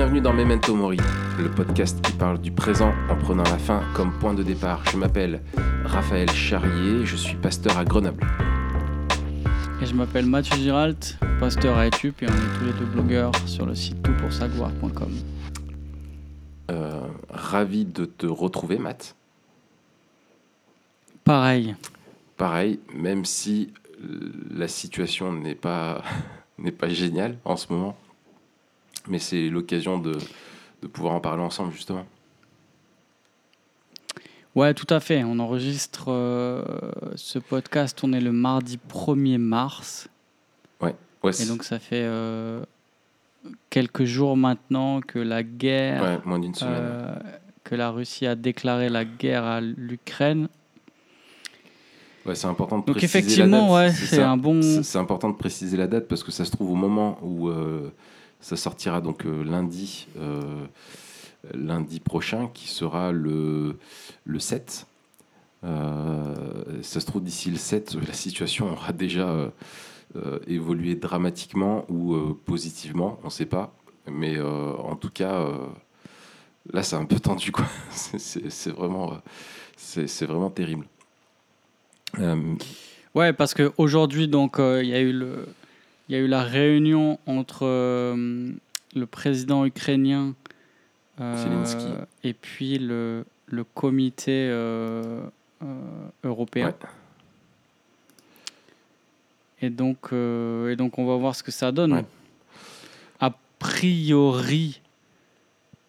Bienvenue dans Memento Mori, le podcast qui parle du présent en prenant la fin comme point de départ. Je m'appelle Raphaël Charrier, je suis pasteur à Grenoble. Et je m'appelle Mathieu Giralt, pasteur à Etup et on est tous les deux blogueurs sur le site toutpoursagloire.com. Euh, ravi de te retrouver, Matt. Pareil. Pareil, même si la situation n'est pas, n'est pas géniale en ce moment. Mais c'est l'occasion de, de pouvoir en parler ensemble, justement. Ouais, tout à fait. On enregistre euh, ce podcast, on est le mardi 1er mars. Ouais, ouais. Et donc ça fait euh, quelques jours maintenant que la guerre, ouais, moins d'une semaine. euh, que la Russie a déclaré la guerre à l'Ukraine. Ouais, c'est important de Donc préciser effectivement, la date. ouais, c'est un bon. C'est- important de préciser la date parce que ça se trouve au moment où ça sortira donc euh, lundi, euh, lundi prochain, qui sera le, le 7. Euh, ça se trouve d'ici le 7, la situation aura déjà évolué dramatiquement ou positivement, on ne sait pas. Mais en tout cas, là, c'est un peu tendu, quoi. C'est- vraiment, vraiment terrible. Ouais, parce qu'aujourd'hui, donc, il y a eu le, il y a eu la réunion entre euh, le président ukrainien euh, et puis le, le comité euh, européen. Ouais. Et donc, et donc, on va voir ce que ça donne. Ouais. A priori,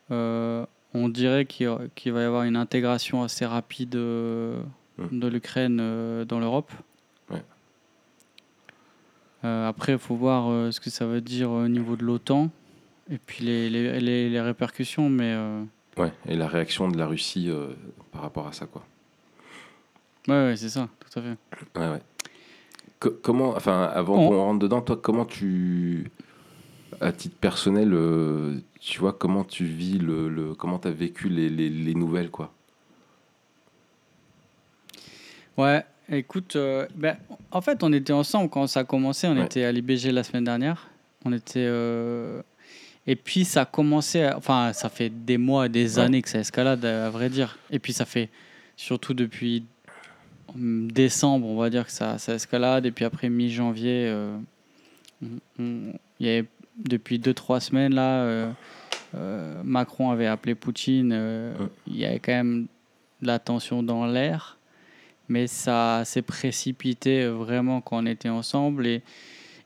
on dirait qu'il va y avoir une intégration assez rapide Mm. de l'Ukraine dans l'Europe. Euh, après, il faut voir euh, ce que ça veut dire au niveau de l'OTAN et puis les, les, les- les répercussions. Mais euh, Ouais, et la réaction de la Russie par rapport à ça, quoi. ouais, ouais, c'est ça, tout à fait. Ouais, ouais. Co- comment, enfin, avant On- qu'on rentre dedans, toi, comment tu, à titre personnel, euh, tu vois, comment tu vis le, le comment t'as vécu les, les, les nouvelles, quoi? Ouais, écoute, euh, ben, en fait, on était ensemble quand ça a commencé. On Ouais. était à l'IBG la semaine dernière. On était. euh, Et puis, ça a commencé. à- Enfin, ça fait des mois, des Ouais. années que ça escalade, à vrai dire. Et puis, ça fait surtout depuis hum, décembre, on va dire que ça, ça escalade. Et puis, après mi-janvier, euh, on- il y avait depuis 2-3 semaines là. Macron avait appelé Poutine. Ouais. Il y avait quand même de la tension dans l'air mais ça s'est précipité vraiment quand on était ensemble. Et,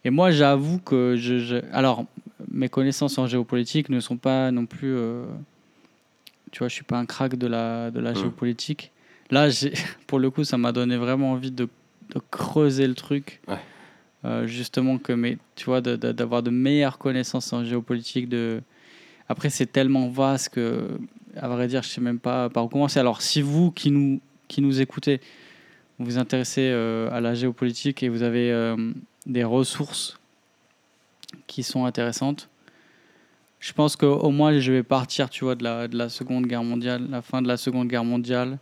et moi, j'avoue que je, je- Alors, mes connaissances en géopolitique ne sont pas non plus. euh, tu vois, je suis pas un crack de la, de la Mm. géopolitique. Là, pour le coup, ça m'a donné vraiment envie de, de creuser le truc. Ouais. Euh, justement, que mes, tu vois, de- de- d'avoir de, meilleures connaissances en géopolitique. De... Après, c'est tellement vaste que, à vrai dire, je sais même pas par où commencer. Alors, si vous qui nous, qui nous écoutez, vous vous intéressez euh, à la géopolitique et vous avez euh, des ressources qui sont intéressantes, je pense qu'au moins je vais partir, tu vois, de la, de la Seconde Guerre mondiale, la fin de la Seconde Guerre mondiale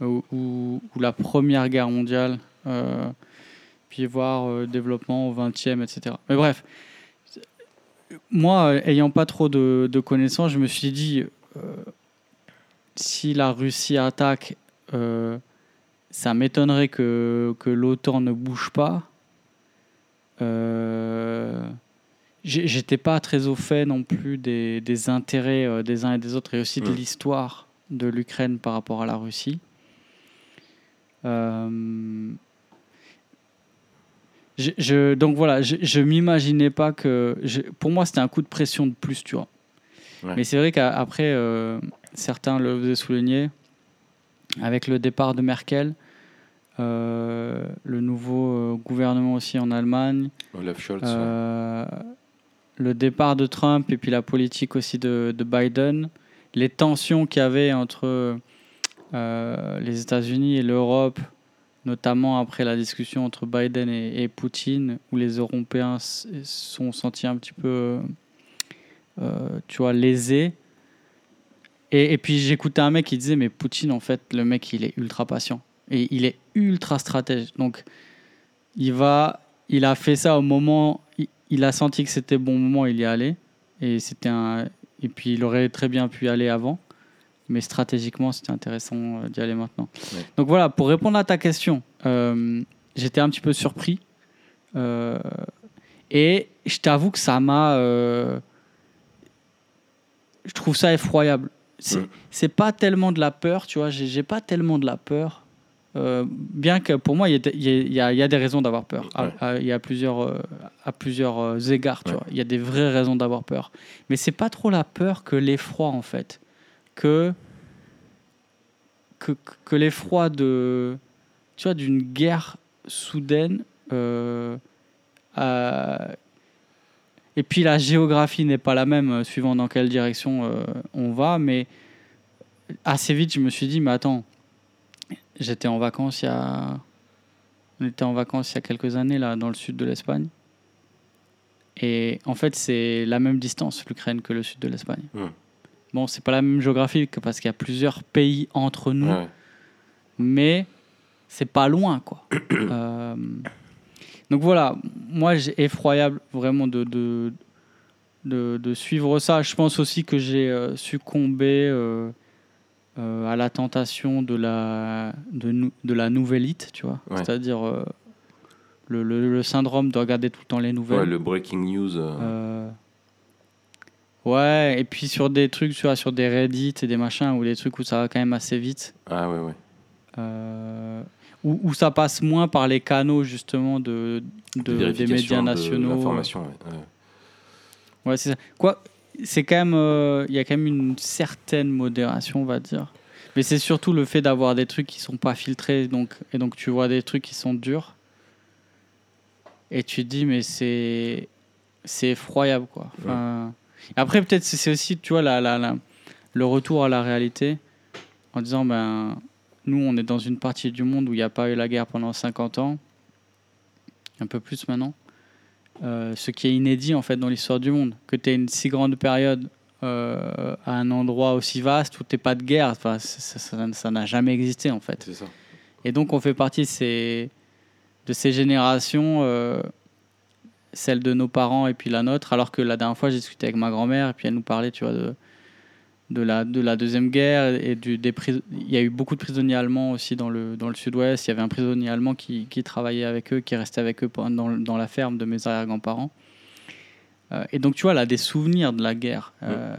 ou, ou- la Première Guerre mondiale, euh, puis voir euh, développement au 20e, etc. Mais bref, moi, euh, ayant pas trop de, connaissances, je me suis dit, euh, si la Russie attaque, euh, ça m'étonnerait que, que l'OTAN ne bouge pas. Euh, J'étais pas très au fait non plus des, des intérêts euh, des uns et des autres et aussi de Mm. l'histoire de l'Ukraine par rapport à la Russie. Euh, je, je- donc voilà, je, je m'imaginais pas que. pour moi, c'était un coup de pression de plus, tu vois. Ouais. Mais c'est vrai qu'après, euh, certains le faisaient souligner, avec le départ de Merkel, euh, le nouveau euh, gouvernement aussi en Allemagne, Olaf Scholz, ouais. euh, le départ de Trump et puis la politique aussi de, de Biden, les tensions qu'il y avait entre les États-Unis et l'Europe, notamment après la discussion entre Biden et, et Poutine, où les Européens s- sont sentis un petit peu, euh, tu vois, lésés. Et, et puis j'écoutais un mec qui disait, mais Poutine, en fait, le mec, il est ultra patient. Et il est ultra stratège. Donc, il va, il a fait ça au moment, il, il a senti que c'était bon moment, il y est allé. Et c'était un, et puis il aurait très bien pu y aller avant. Mais stratégiquement, c'était intéressant euh, d'y aller maintenant. Ouais. Donc voilà, pour répondre à ta question, euh, j'étais un petit peu surpris. Euh, et je t'avoue que ça m'a. euh, je trouve ça effroyable. C'est Mm. c'est pas tellement de la peur, tu vois. J'ai pas tellement de la peur. Euh, bien que pour moi, il y, a des- il y y a- des raisons d'avoir peur. Ouais. à- Il y a plusieurs, euh, à plusieurs euh, égards, tu Ouais. vois. Il y a des vraies raisons d'avoir peur. Mais c'est pas trop la peur que l'effroi, en fait. Que, que, que l'effroi de. Tu vois, d'une guerre soudaine. euh, à- Et puis la géographie n'est pas la même euh, suivant dans quelle direction euh, on va, mais assez vite je me suis dit, mais attends, j'étais en vacances il y a... On était en vacances il y a quelques années là dans le sud de l'Espagne. Et en fait c'est la même distance l'Ukraine que le sud de l'Espagne. Hmm. Bon, c'est pas la même géographie que- parce qu'il y a plusieurs pays entre nous, ouais. mais c'est pas loin quoi. Euh, donc voilà, moi j'ai effroyable vraiment de, de, de, de suivre ça. Je pense aussi que j'ai euh, succombé euh, euh, à la tentation de la, de, de la nouvellite, tu vois. Ouais. C'est-à-dire euh, le, le, le syndrome de regarder tout le temps les nouvelles. Ouais, le breaking news. Ouais, et puis sur des trucs, tu vois, sur des Reddit et des machins, ou des trucs où ça va quand même assez vite. Ah ouais, ouais. Euh, où, où ça passe moins par les canaux justement de, de- des médias de nationaux. L'information, ouais. ouais. Ouais, c'est ça. Quoi, c'est quand même, euh, il y a quand même une certaine modération, on va dire. Mais c'est surtout le fait d'avoir des trucs qui sont pas filtrés, donc et donc tu vois des trucs qui sont durs, et tu te dis mais c'est c'est effroyable quoi. Enfin, Après peut-être c'est c'est aussi tu vois la, la, la- le retour à la réalité en disant ben nous on est dans une partie du monde où il n'y a pas eu la guerre pendant 50 ans, un peu plus maintenant. Euh, ce qui est inédit en fait dans l'histoire du monde, que tu aies une si grande période euh, à un endroit aussi vaste où t'es pas de guerre, enfin, ça- n'a jamais existé en fait. Ça. Et donc on fait partie de ces, de ces générations, euh, celle de nos parents et puis la nôtre, alors que la dernière fois j'ai discuté avec ma grand-mère et puis elle nous parlait tu vois, de, de, la, de la Deuxième Guerre et du, des il y a eu beaucoup de prisonniers allemands aussi dans le, dans le sud-ouest, il y avait un prisonnier allemand qui, qui travaillait avec eux, qui restait avec eux dans, dans la ferme de mes arrière-grands-parents. Euh, et donc tu vois, a des souvenirs de la guerre. Euh,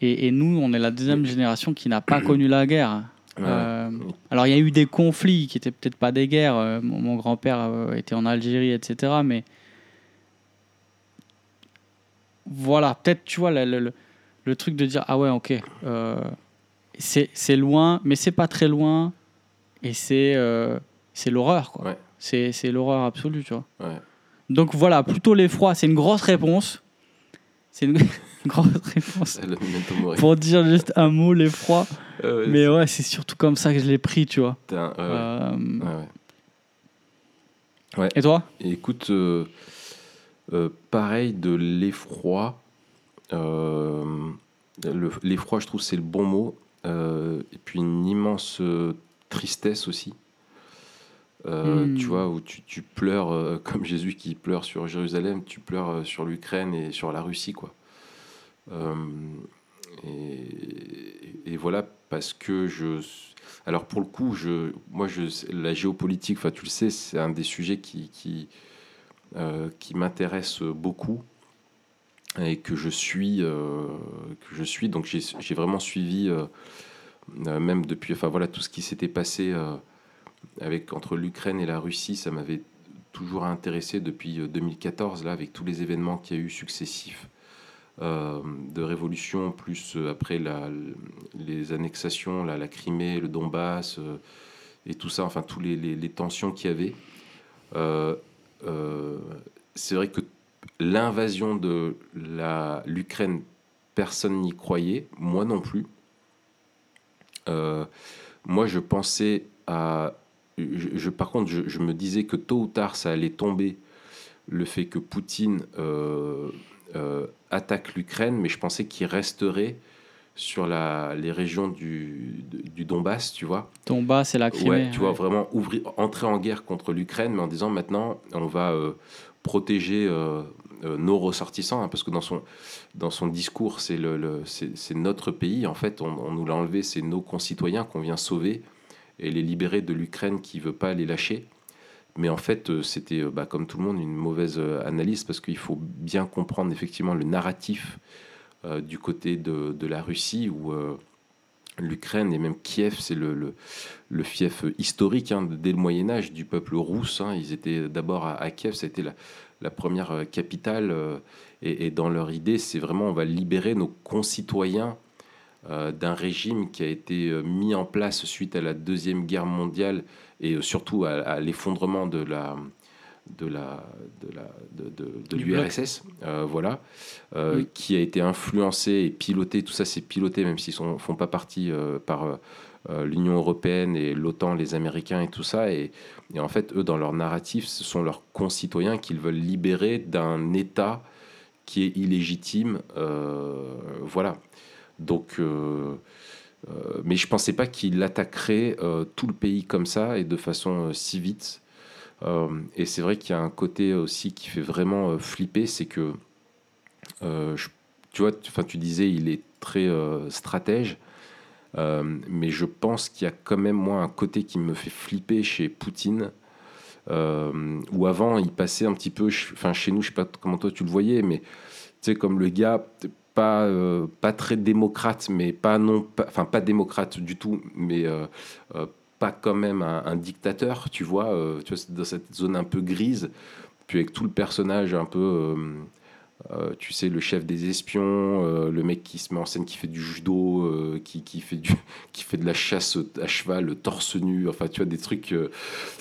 et, et nous, on est la deuxième génération qui n'a pas connu la guerre. Ouais. Euh, alors il y a eu des conflits qui étaient peut-être pas des guerres. Mon, mon grand-père était en Algérie, etc. Mais voilà, peut-être tu vois le, le- le- truc de dire ah ouais ok, euh, c'est c'est loin, mais c'est pas très loin et c'est euh, c'est l'horreur quoi. Ouais. C'est c'est l'horreur absolue tu vois. Ouais. Donc voilà, plutôt l'effroi, c'est une grosse réponse. C'est une grosse réponse pour dire juste un mot l'effroi. Ouais, Mais ouais, c'est surtout comme ça que je l'ai pris, tu vois. Euh. Et toi? Et écoute, pareil de l'effroi. Euh, le- l'effroi, je trouve, c'est le bon mot. Euh, et puis une immense euh, tristesse aussi. Hmm. Tu vois, où tu, tu pleures comme Jésus qui pleure sur Jérusalem, tu pleures sur l'Ukraine et sur la Russie, quoi. Et, et voilà, parce que je. Alors pour le coup, je, moi, je, la géopolitique, enfin, tu le sais, c'est un des sujets qui, qui, euh, qui m'intéresse beaucoup et que je suis, euh, que je suis. Donc j'ai vraiment suivi, euh, euh, même depuis, enfin voilà, tout ce qui s'était passé avec entre l'Ukraine et la Russie, ça m'avait toujours intéressé depuis euh, 2014 là, avec tous les événements qu'il y a eu successifs de révolution, plus après la, les annexations, la, Crimée, le Donbass et tout ça, enfin tous les, les, les tensions qu'il y avait. C'est vrai que l'invasion de l'Ukraine, personne n'y croyait, moi non plus. Euh, moi, je pensais à. je- je- par contre, je, je me disais que tôt ou tard, ça allait tomber le fait que Poutine euh, euh, attaque l'Ukraine, mais je pensais qu'il resterait sur la, les régions du, du Donbass, tu vois. Ton bas, c'est la Crimée. Ouais, tu vois, ouais. vraiment ouvrir, entrer en guerre contre l'Ukraine, mais en disant maintenant, on va euh, protéger euh, nos ressortissants, hein, parce que dans son, dans son discours, c'est le, notre pays. En fait, on, nous l'a enlevé, c'est nos concitoyens qu'on vient sauver et les libérer de l'Ukraine qui veut pas les lâcher. Mais en fait, c'était, bah, comme tout le monde, une mauvaise analyse parce qu'il faut bien comprendre effectivement le narratif du côté de, de, la Russie où l'Ukraine et même Kiev, c'est le, le, fief historique hein, dès le Moyen Âge du peuple russe. Hein. Ils étaient d'abord à, Kiev, c'était la, la, première euh, capitale. Euh, et, dans leur idée, c'est vraiment on va libérer nos concitoyens euh, d'un régime qui a été mis en place suite à la Deuxième Guerre mondiale et surtout à l'effondrement de la, de la de la de, de, l'URSS euh, voilà euh, qui a été influencé et piloté tout ça c'est piloté même s'ils ne font pas partie euh, par l'Union européenne et l'OTAN les Américains et tout ça et, et, en fait eux dans leur narratif ce sont leurs concitoyens qu'ils veulent libérer d'un État qui est illégitime voilà. Donc mais je pensais pas qu'il attaquerait tout le pays comme ça et de façon si vite et c'est vrai qu'il y a un côté aussi qui fait vraiment euh, flipper, c'est que, euh, tu vois, enfin, tu disais, il est très stratège. mais je pense qu'il y a quand même moi un côté qui me fait flipper chez Poutine, euh, où avant il passait un petit peu, enfin chez nous, je sais pas comment toi tu le voyais, mais tu sais comme le gars pas pas très démocrate, mais pas non, enfin pas, démocrate du tout, mais pas quand même un, dictateur, tu vois, euh, tu vois, dans cette zone un peu grise, puis avec tout le personnage un peu, euh, euh, tu sais, le chef des espions, le mec qui se met en scène, qui fait du judo, qui, qui, fait du, qui fait de la chasse à cheval, torse nu, enfin, tu vois, des trucs.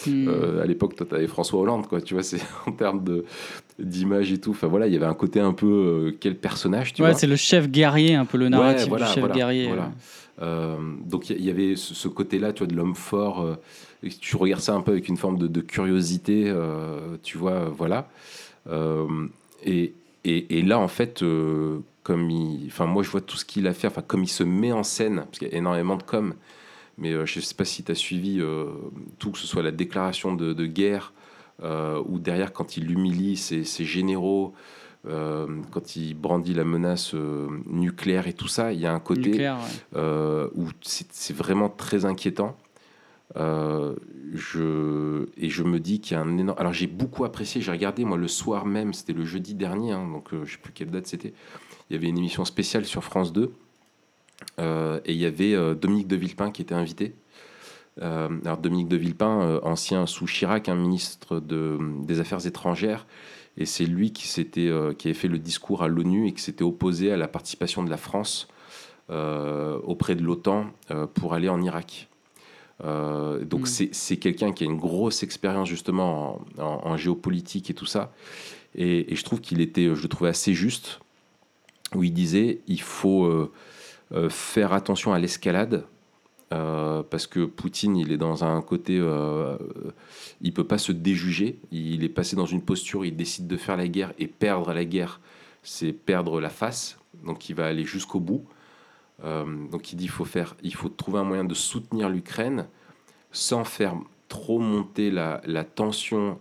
Hmm. à l'époque, toi, avais François Hollande, quoi, tu vois, c'est en termes de d'image et tout. Enfin voilà, il y avait un côté un peu quel personnage, tu ouais, c'est le chef guerrier, un peu le narratif du chef guerrier. Voilà. Euh, donc il y, avait ce, côté-là, tu vois, de l'homme fort. Euh, tu regardes ça un peu avec une forme de, curiosité, euh, tu vois, voilà. Et, et, là, en fait, comme il, enfin moi je vois tout ce qu'il a fait, enfin comme il se met en scène, parce qu'il y a énormément de com. Mais je ne sais pas si tu as suivi tout, que ce soit la déclaration de, guerre ou derrière quand il humilie ses, ses généraux. Euh, quand il brandit la menace euh, nucléaire et tout ça, il y a un côté euh, où c'est vraiment très inquiétant. Je, et je me dis qu'il y a un énorme. Alors j'ai beaucoup apprécié, j'ai regardé moi le soir même, c'était le jeudi dernier, hein, donc je sais plus quelle date c'était. Il y avait une émission spéciale sur France 2 et il y avait Dominique de Villepin qui était invité. alors Dominique de Villepin, ancien sous Chirac, un ministre de, des Affaires étrangères, et c'est lui qui, s'était, euh, qui avait fait le discours à l'ONU et qui s'était opposé à la participation de la France euh, auprès de l'OTAN euh, pour aller en Irak. Donc mm. c'est, quelqu'un qui a une grosse expérience justement en, géopolitique et tout ça. Et, je trouve qu'il était, je le trouvais assez juste, où il disait il faut faire attention à l'escalade euh, parce que Poutine, il est dans un côté, euh, il peut pas se déjuger. Il est passé dans une posture, il décide de faire la guerre et perdre la guerre, c'est perdre la face. Donc il va aller jusqu'au bout. Euh, donc il dit, il faut faire, il faut trouver un moyen de soutenir l'Ukraine sans faire trop monter la, tension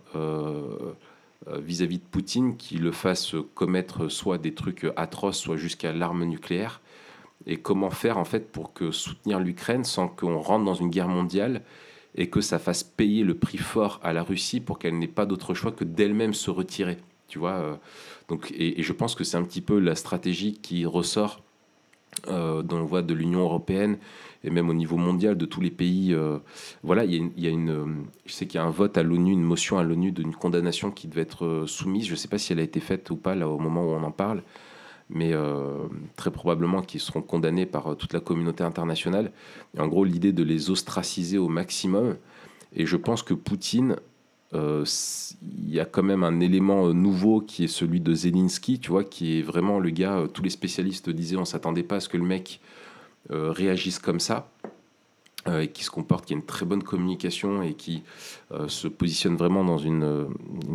vis-à-vis -vis de Poutine, qui le fasse commettre soit des trucs atroces, soit jusqu'à l'arme nucléaire et comment faire en fait pour que soutenir l'Ukraine sans qu'on rentre dans une guerre mondiale et que ça fasse payer le prix fort à la Russie pour qu'elle n'ait pas d'autre choix que d'elle-même se retirer. Tu vois euh, donc, et, je pense que c'est un petit peu la stratégie qui ressort euh, dans le voie de l'Union européenne et même au niveau mondial de tous les pays. Euh, voilà, il y, a une, une je sais qu'il y a un vote à l'ONU, une motion à l'ONU d'une condamnation qui devait être soumise. Je ne sais pas si elle a été faite ou pas là au moment où on en parle mais euh, très probablement qui seront condamnés par euh, toute la communauté internationale. Et en gros, l'idée de les ostraciser au maximum. Et je pense que Poutine, euh, il y a quand même un élément nouveau qui est celui de Zelensky, tu vois, qui est vraiment le gars, tous les spécialistes disaient on s'attendait pas à ce que le mec réagisse comme ça. et qui se comporte, qui a une très bonne communication et qui se positionne vraiment dans une,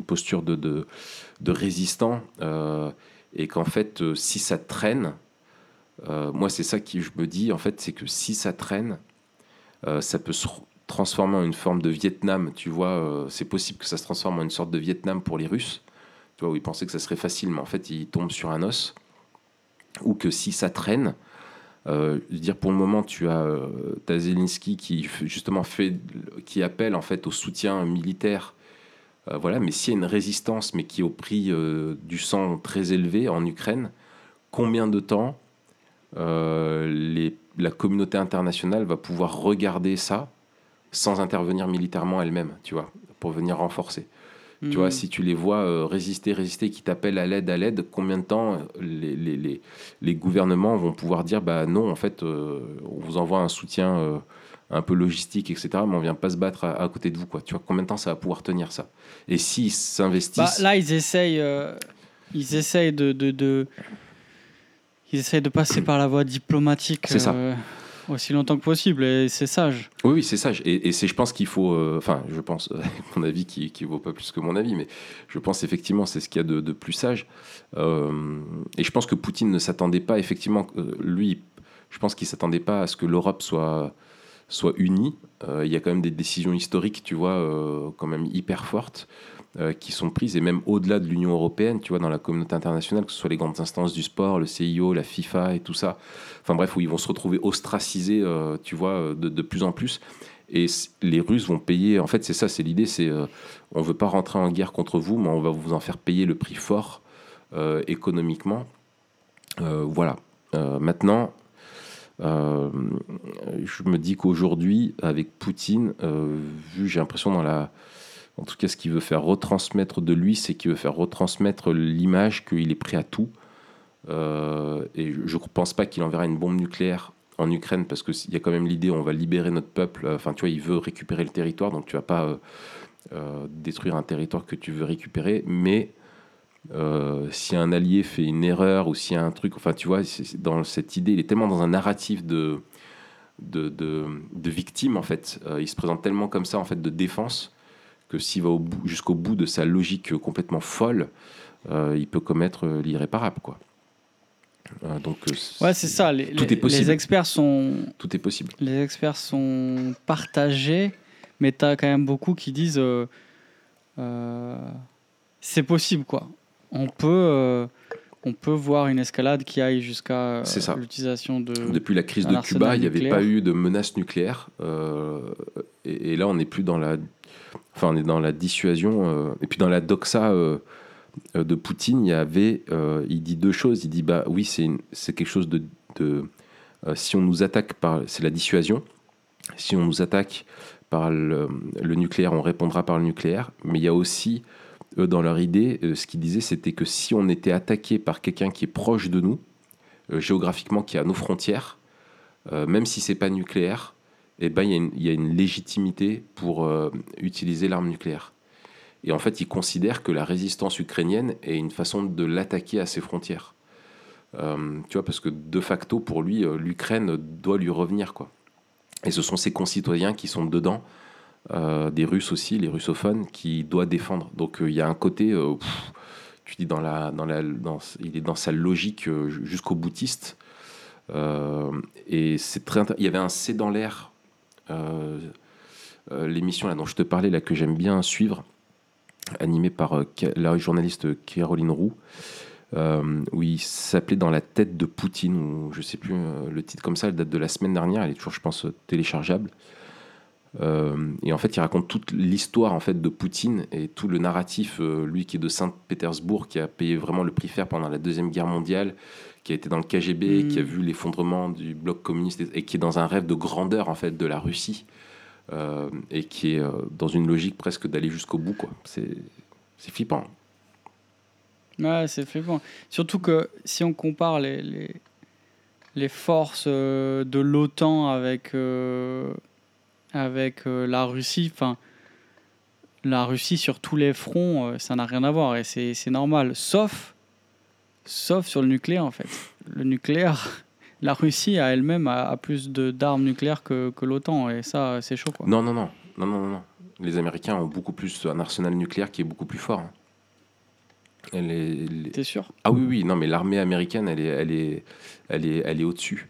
posture de, de, résistant et qu'en fait, euh, si ça traîne, euh, moi c'est ça que je me dis, en fait, c'est que si ça traîne, euh, ça peut se transformer en une forme de Vietnam, tu vois, c'est possible que ça se transforme en une sorte de Vietnam pour les Russes, Tu vois, où ils pensaient que ça serait facile, mais en fait, ils tombent sur un os. Ou que si ça traîne, euh, je veux dire, pour le moment, tu as, euh, t'as Zelensky qui justement fait, qui appelle en fait au soutien militaire. Euh, voilà, mais s'il y a une résistance, mais qui est au prix euh, du sang très élevé en Ukraine, combien de temps euh, la communauté internationale va pouvoir regarder ça sans intervenir militairement elle-même, tu vois, pour venir renforcer. Tu vois, Mhm. si tu les vois euh, résister, résister, qui t'appellent à l'aide, à l'aide, combien de temps euh, les, les, les, les gouvernements vont pouvoir dire bah non, en fait, euh, on vous envoie un soutien euh, un peu logistique, etc., mais on vient pas se battre à, à côté de vous, quoi. Tu vois, combien de temps ça va pouvoir tenir ça? Et s'ils Bah, s'investissent. là, ils essayent, ils essayent de, de, de- ils essayent de passer par la voie diplomatique C'est ça. Aussi longtemps que possible, et c'est sage. Oui, oui, c'est ça. Et, c'est, je pense qu'il faut. euh, Enfin, je pense, euh, mon avis qui, qui vaut pas plus que mon avis, mais je pense effectivement c'est ce qu'il y a de, de plus sage. Euh, et je pense que Poutine ne s'attendait pas, effectivement, lui, je pense qu'il s'attendait pas à ce que l'Europe soit, soit unie. Il y a quand même des décisions historiques, tu vois, quand même hyper fortes. Euh, qui sont prises et même au-delà de l'Union européenne, tu vois, dans la communauté internationale, que ce soit les grandes instances du sport, le CIO, la FIFA et tout ça. Enfin bref, où ils vont se retrouver ostracisés, euh, tu vois, euh, de, plus en plus. Et les Russes vont payer. En fait, c'est ça, c'est l'idée. C'est euh, on veut pas rentrer en guerre contre vous, mais on va vous en faire payer le prix fort économiquement. Voilà. Maintenant, je me dis qu'aujourd'hui, avec Poutine, vu, j'ai l'impression dans la, en tout cas, ce qu'il veut faire retransmettre de lui, c'est qu'il veut faire retransmettre l'image qu'il est prêt à tout. Euh, et je ne pense pas qu'il enverra une bombe nucléaire en Ukraine parce qu'il y a quand même l'idée on va libérer notre peuple. Enfin, tu vois, il veut récupérer le territoire, donc tu vas pas euh, euh, détruire un territoire que tu veux récupérer. Mais si un allié fait une erreur ou s'il y a un truc, enfin, tu vois, dans cette idée, il est tellement dans un narratif de de, victime en fait. Il se présente tellement comme ça en fait de défense que s'il va jusqu'au bout de sa logique complètement folle, euh, il peut commettre l'irréparable quoi. Euh, donc euh, Ouais, c'est ça. Les, Tout les- est possible. les experts sont, Tout est possible. les experts sont partagés, mais tu as quand même beaucoup qui disent euh, c'est possible quoi. On peut, on peut voir une escalade qui aille jusqu'à l'utilisation de. Depuis la crise de Cuba, il n'y avait pas eu de menace nucléaire. euh, et, et là, on n'est plus dans la, enfin, on est dans la dissuasion. euh, et puis dans la doxa euh, euh, de Poutine, il y avait, il dit deux choses. Il dit bah oui, c'est quelque chose de, si on nous attaque par, c'est la dissuasion. Si on nous attaque par le, nucléaire, on répondra par le nucléaire. Mais il y a aussi eux, dans leur idée, ce qu'ils disaient, c'était que si on était attaqué par quelqu'un qui est proche de nous, géographiquement, qui est à nos frontières, même si c'est pas nucléaire, eh ben, il y, a une- légitimité pour euh, utiliser l'arme nucléaire. Et en fait, ils considèrent que la résistance ukrainienne est une façon de l'attaquer à ses frontières. Euh, tu vois, parce que de facto, pour lui, euh, l'Ukraine doit lui revenir, quoi. Et ce sont ses concitoyens qui sont dedans, des Russes aussi, les russophones, qui doit défendre. Donc il y a un côté, tu dis dans la, dans la, dans, il est dans sa logique jusqu'au boutiste. Et c'est très, il y avait un C dans l'air, l'émission là dont je te parlais là que j'aime bien suivre, animée par euh, la journaliste Caroline Roux. euh, où il s'appelait Dans la tête de Poutine, ou je sais plus euh, le titre comme ça, elle date de la semaine dernière, elle est toujours, je pense, téléchargeable. Euh, et en fait, il raconte toute l'histoire en fait de Poutine et tout le narratif. euh, lui qui est de Saint-Pétersbourg, qui a payé vraiment le prix fer pendant la deuxième guerre mondiale, qui a été dans le KGB, Mm. qui a vu l'effondrement du bloc communiste et, qui est dans un rêve de grandeur en fait de la Russie euh, et qui est euh, dans une logique presque d'aller jusqu'au bout. Quoi. C'est, c'est flippant. Ouais, c'est flippant. Surtout que si on compare les, les, les forces de l'OTAN avec, euh, avec euh, la Russie, enfin, la Russie sur tous les fronts, euh, ça n'a rien à voir et c'est normal. Sauf, sauf sur le nucléaire en fait. Le nucléaire, la Russie a elle-même a, a plus d'armes nucléaires que, que l'OTAN et ça, c'est chaud quoi. Non, non, non, non, non, non. Les Américains ont beaucoup plus un arsenal nucléaire qui est beaucoup plus fort. hein. Les- T'es sûr? Ah oui, oui, non, mais l'armée américaine, elle est, elle est, elle est, elle est au-dessus.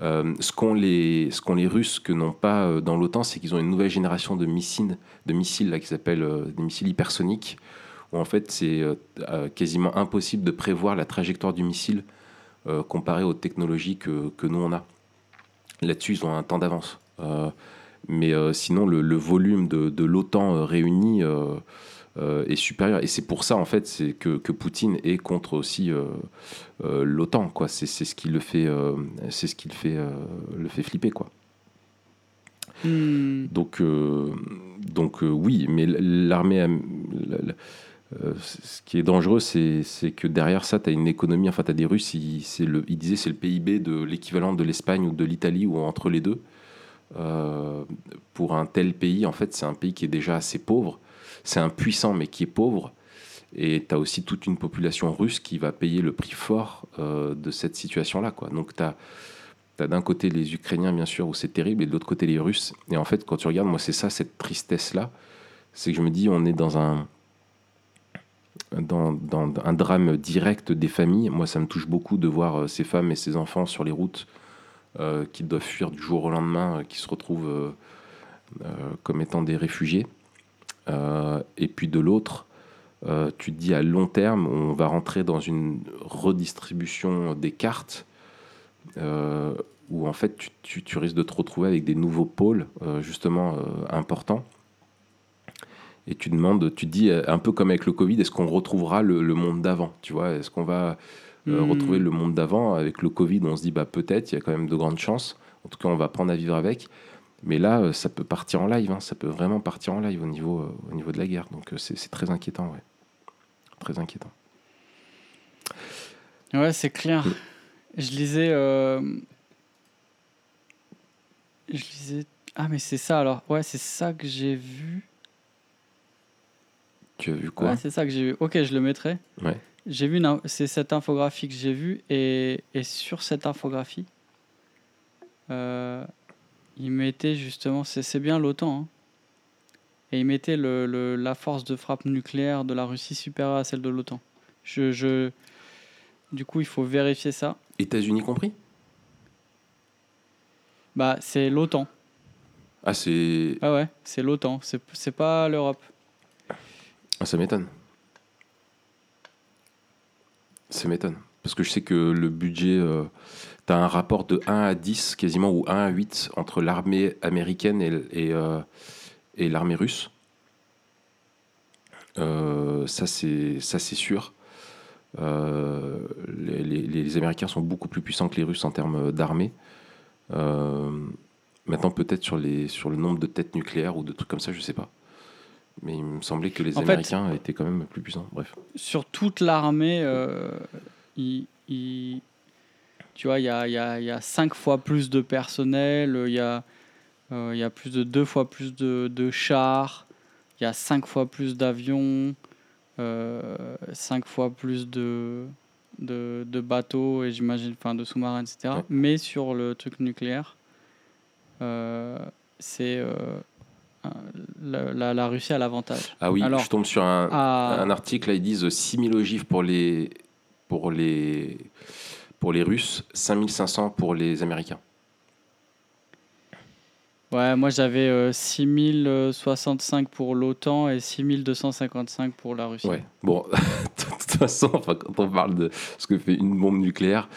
Euh, ce qu'ont les, qu'ont les Russes que n'ont pas euh, dans l'OTAN, c'est qu'ils ont une nouvelle génération de missiles, de missiles là, qui s'appellent euh, des missiles hypersoniques, où en fait c'est quasiment impossible de prévoir la trajectoire du missile comparé aux technologies que, nous on a. Là-dessus, ils ont un temps d'avance. mais sinon, le, volume de, l'OTAN réuni est supérieur. Et c'est pour ça, en fait, c'est que, que, Poutine est contre aussi euh, euh, l'OTAN. Quoi. C'est, c'est ce qui le fait, c'est ce qui le fait, le fait flipper. Quoi. Hmm. Donc, donc oui, mais l'armée... ce qui est dangereux, c'est, c'est que derrière ça, tu as une économie, enfin, tu as des Russes, ils, le, ils disaient c'est le PIB de l'équivalent de l'Espagne ou de l'Italie ou entre les deux. pour un tel pays, en fait, c'est un pays qui est déjà assez pauvre c'est un puissant mais qui est pauvre. Et tu as aussi toute une population russe qui va payer le prix fort euh, de cette situation-là. Donc tu as, d'un côté les Ukrainiens, bien sûr, où c'est terrible, et de l'autre côté les Russes. Et en fait, quand tu regardes, moi, c'est ça, cette tristesse-là. C'est que je me dis, on est dans un, dans, un drame direct des familles. Moi, ça me touche beaucoup de voir euh, ces femmes et ces enfants sur les routes euh, qui doivent fuir du jour au lendemain, qui se retrouvent comme étant des réfugiés. Euh, et puis de l'autre, euh, tu te dis à long terme, on va rentrer dans une redistribution des cartes euh, où en fait tu, tu, risques de te retrouver avec des nouveaux pôles justement importants. Et tu demandes, tu te dis un peu comme avec le Covid, est-ce qu'on retrouvera le, monde d'avant Tu vois, est-ce qu'on va hmm. retrouver le monde d'avant? Avec le Covid On se dit bah peut-être, il y a quand même de grandes chances. En tout cas, on va apprendre à vivre avec. Mais là, euh, ça peut partir en live, hein. ça peut vraiment partir en live au niveau, euh, au niveau de la guerre. Donc euh, c'est très inquiétant, ouais. Très inquiétant. Ouais, c'est clair. Je lisais. Je lisais. Ah, mais c'est ça alors. Ouais, c'est ça que j'ai vu. Tu as vu quoi? Ouais, c'est ça que j'ai vu. Ok, je le mettrai. Ouais. J'ai vu. C'est cette infographie que j'ai vue. Et, et sur cette infographie. Euh, il mettait justement, c'est bien l'OTAN, hein. et il mettait le, la force de frappe nucléaire de la Russie supérieure à celle de l'OTAN. Je, je, du coup, il faut vérifier ça. États-Unis compris? Bah, c'est l'OTAN. Ah, c'est. Ah ouais, c'est l'OTAN, c'est pas l'Europe. Ah, ça m'étonne. Ça m'étonne. Parce que je sais que le budget. Euh, tu as un rapport de 1 à 10, quasiment, ou 1 à 8 entre l'armée américaine et, et, euh, et l'armée russe? Euh, ça, c'est sûr. Euh, les, les, les, Américains sont beaucoup plus puissants que les Russes en termes d'armée. maintenant, peut-être sur, sur le nombre de têtes nucléaires ou de trucs comme ça, je sais pas. Mais il me semblait que les Américains étaient quand même plus puissants. Bref. Sur toute l'armée, ils, tu vois, il y a, y, a, y a, cinq fois plus de personnel, il y a, euh, y a plus de deux fois plus de, de chars, il y a cinq fois plus d'avions, euh, cinq fois plus de, de, de bateaux et j'imagine, enfin de sous-marins, etc. Mais sur le truc nucléaire, euh, c'est la, la, Russie a l'avantage. Ah oui, je tombe sur un, un article, là, ils disent 6000 ogives pour les, pour les pour les Russes, 5500 pour les Américains. Ouais, moi j'avais 6065 euh, pour l'OTAN et 6255 pour la Russie. Ouais, bon, de toute façon, enfin, quand on parle de ce que fait une bombe nucléaire,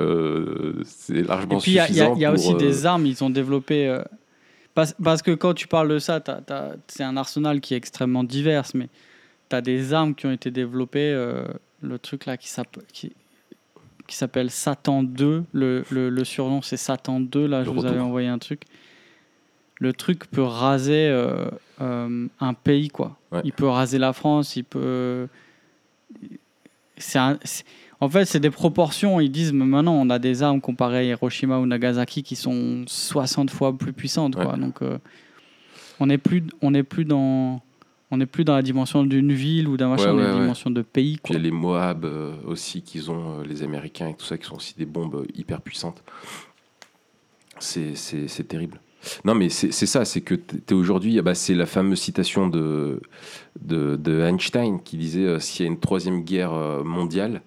euh, c'est largement suffisant. Et puis il y, a aussi des euh, armes, ils ont développé. parce, parce, que quand tu parles de ça, c'est un arsenal qui est extrêmement divers, mais tu as des armes qui ont été développées. le truc là qui s'appelle qui s'appelle Satan 2. Le, le, surnom, c'est Satan 2. Là, je vous avais envoyé un truc. Le truc peut raser euh, euh, un pays, quoi. Il peut raser la France, il peut. C'est En fait, c'est des proportions. Ils disent, mais maintenant, on a des armes comparées à Hiroshima ou Nagasaki qui sont 60 fois plus puissantes, quoi. Donc, euh, on n'est plus, on est plus dans on n'est plus dans la dimension d'une ville ou d'un machin, on est dans la dimension de pays. Quoi. Puis il y a les Moab euh, aussi qu'ils ont, euh, les Américains et tout ça, qui sont aussi des bombes euh, hyper puissantes. C'est terrible. Non, mais c'est ça, c'est que tu es aujourd'hui, bah, c'est la fameuse citation de, de, Einstein qui disait s'il y a une troisième guerre mondiale,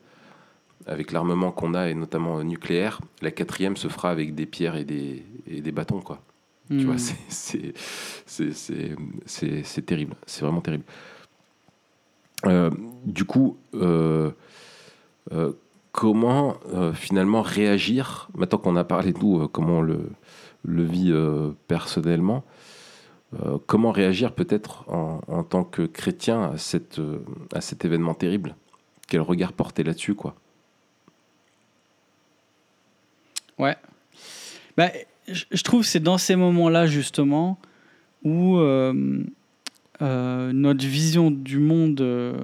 avec l'armement qu'on a, et notamment nucléaire, la quatrième se fera avec des pierres et des, et des bâtons, quoi. Tu vois, hmm. c'est terrible. C'est vraiment terrible. Euh, du coup, euh, euh, comment finalement réagir, maintenant qu'on a parlé de nous, comment on le, le vit personnellement, comment réagir peut-être en, en, tant que chrétien à, cette, à cet événement terrible? Quel regard porter là-dessus, quoi? Ouais. Bah, je trouve que c'est dans ces moments-là, justement, où euh, euh, notre vision du monde euh,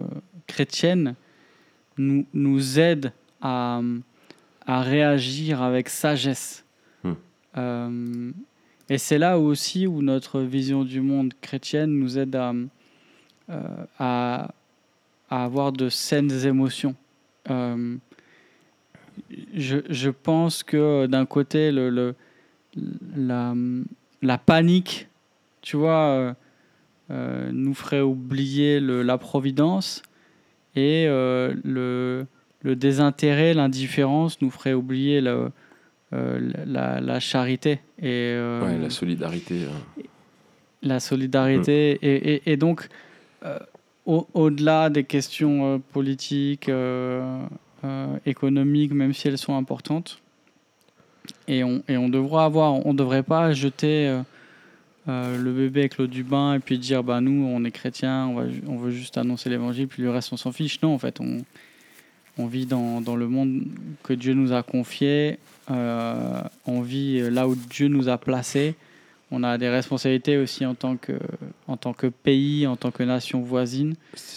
chrétienne nous, nous aide à, à réagir avec sagesse. Hmm. et c'est là aussi où notre vision du monde chrétienne nous aide à, à, à avoir de saines émotions. Je, je, pense que d'un côté, le, le la, la, panique tu vois, euh, euh, nous ferait oublier le, la providence et euh, le, le, désintérêt, l'indifférence nous ferait oublier le, la, la, charité et la solidarité. La solidarité mm. et, et, donc au-delà des questions politiques, économiques, même si elles sont importantes, et on, et on devra avoir, on devrait pas jeter euh, le bébé avec l'eau du bain et puis dire bah nous on est chrétiens, on, va, on veut juste annoncer l'évangile puis le reste on s'en fiche. Non en fait on, on vit dans, dans, le monde que Dieu nous a confié, euh, on vit là où Dieu nous a placés. On a des responsabilités aussi en tant que, en tant que pays, en tant que nation voisine.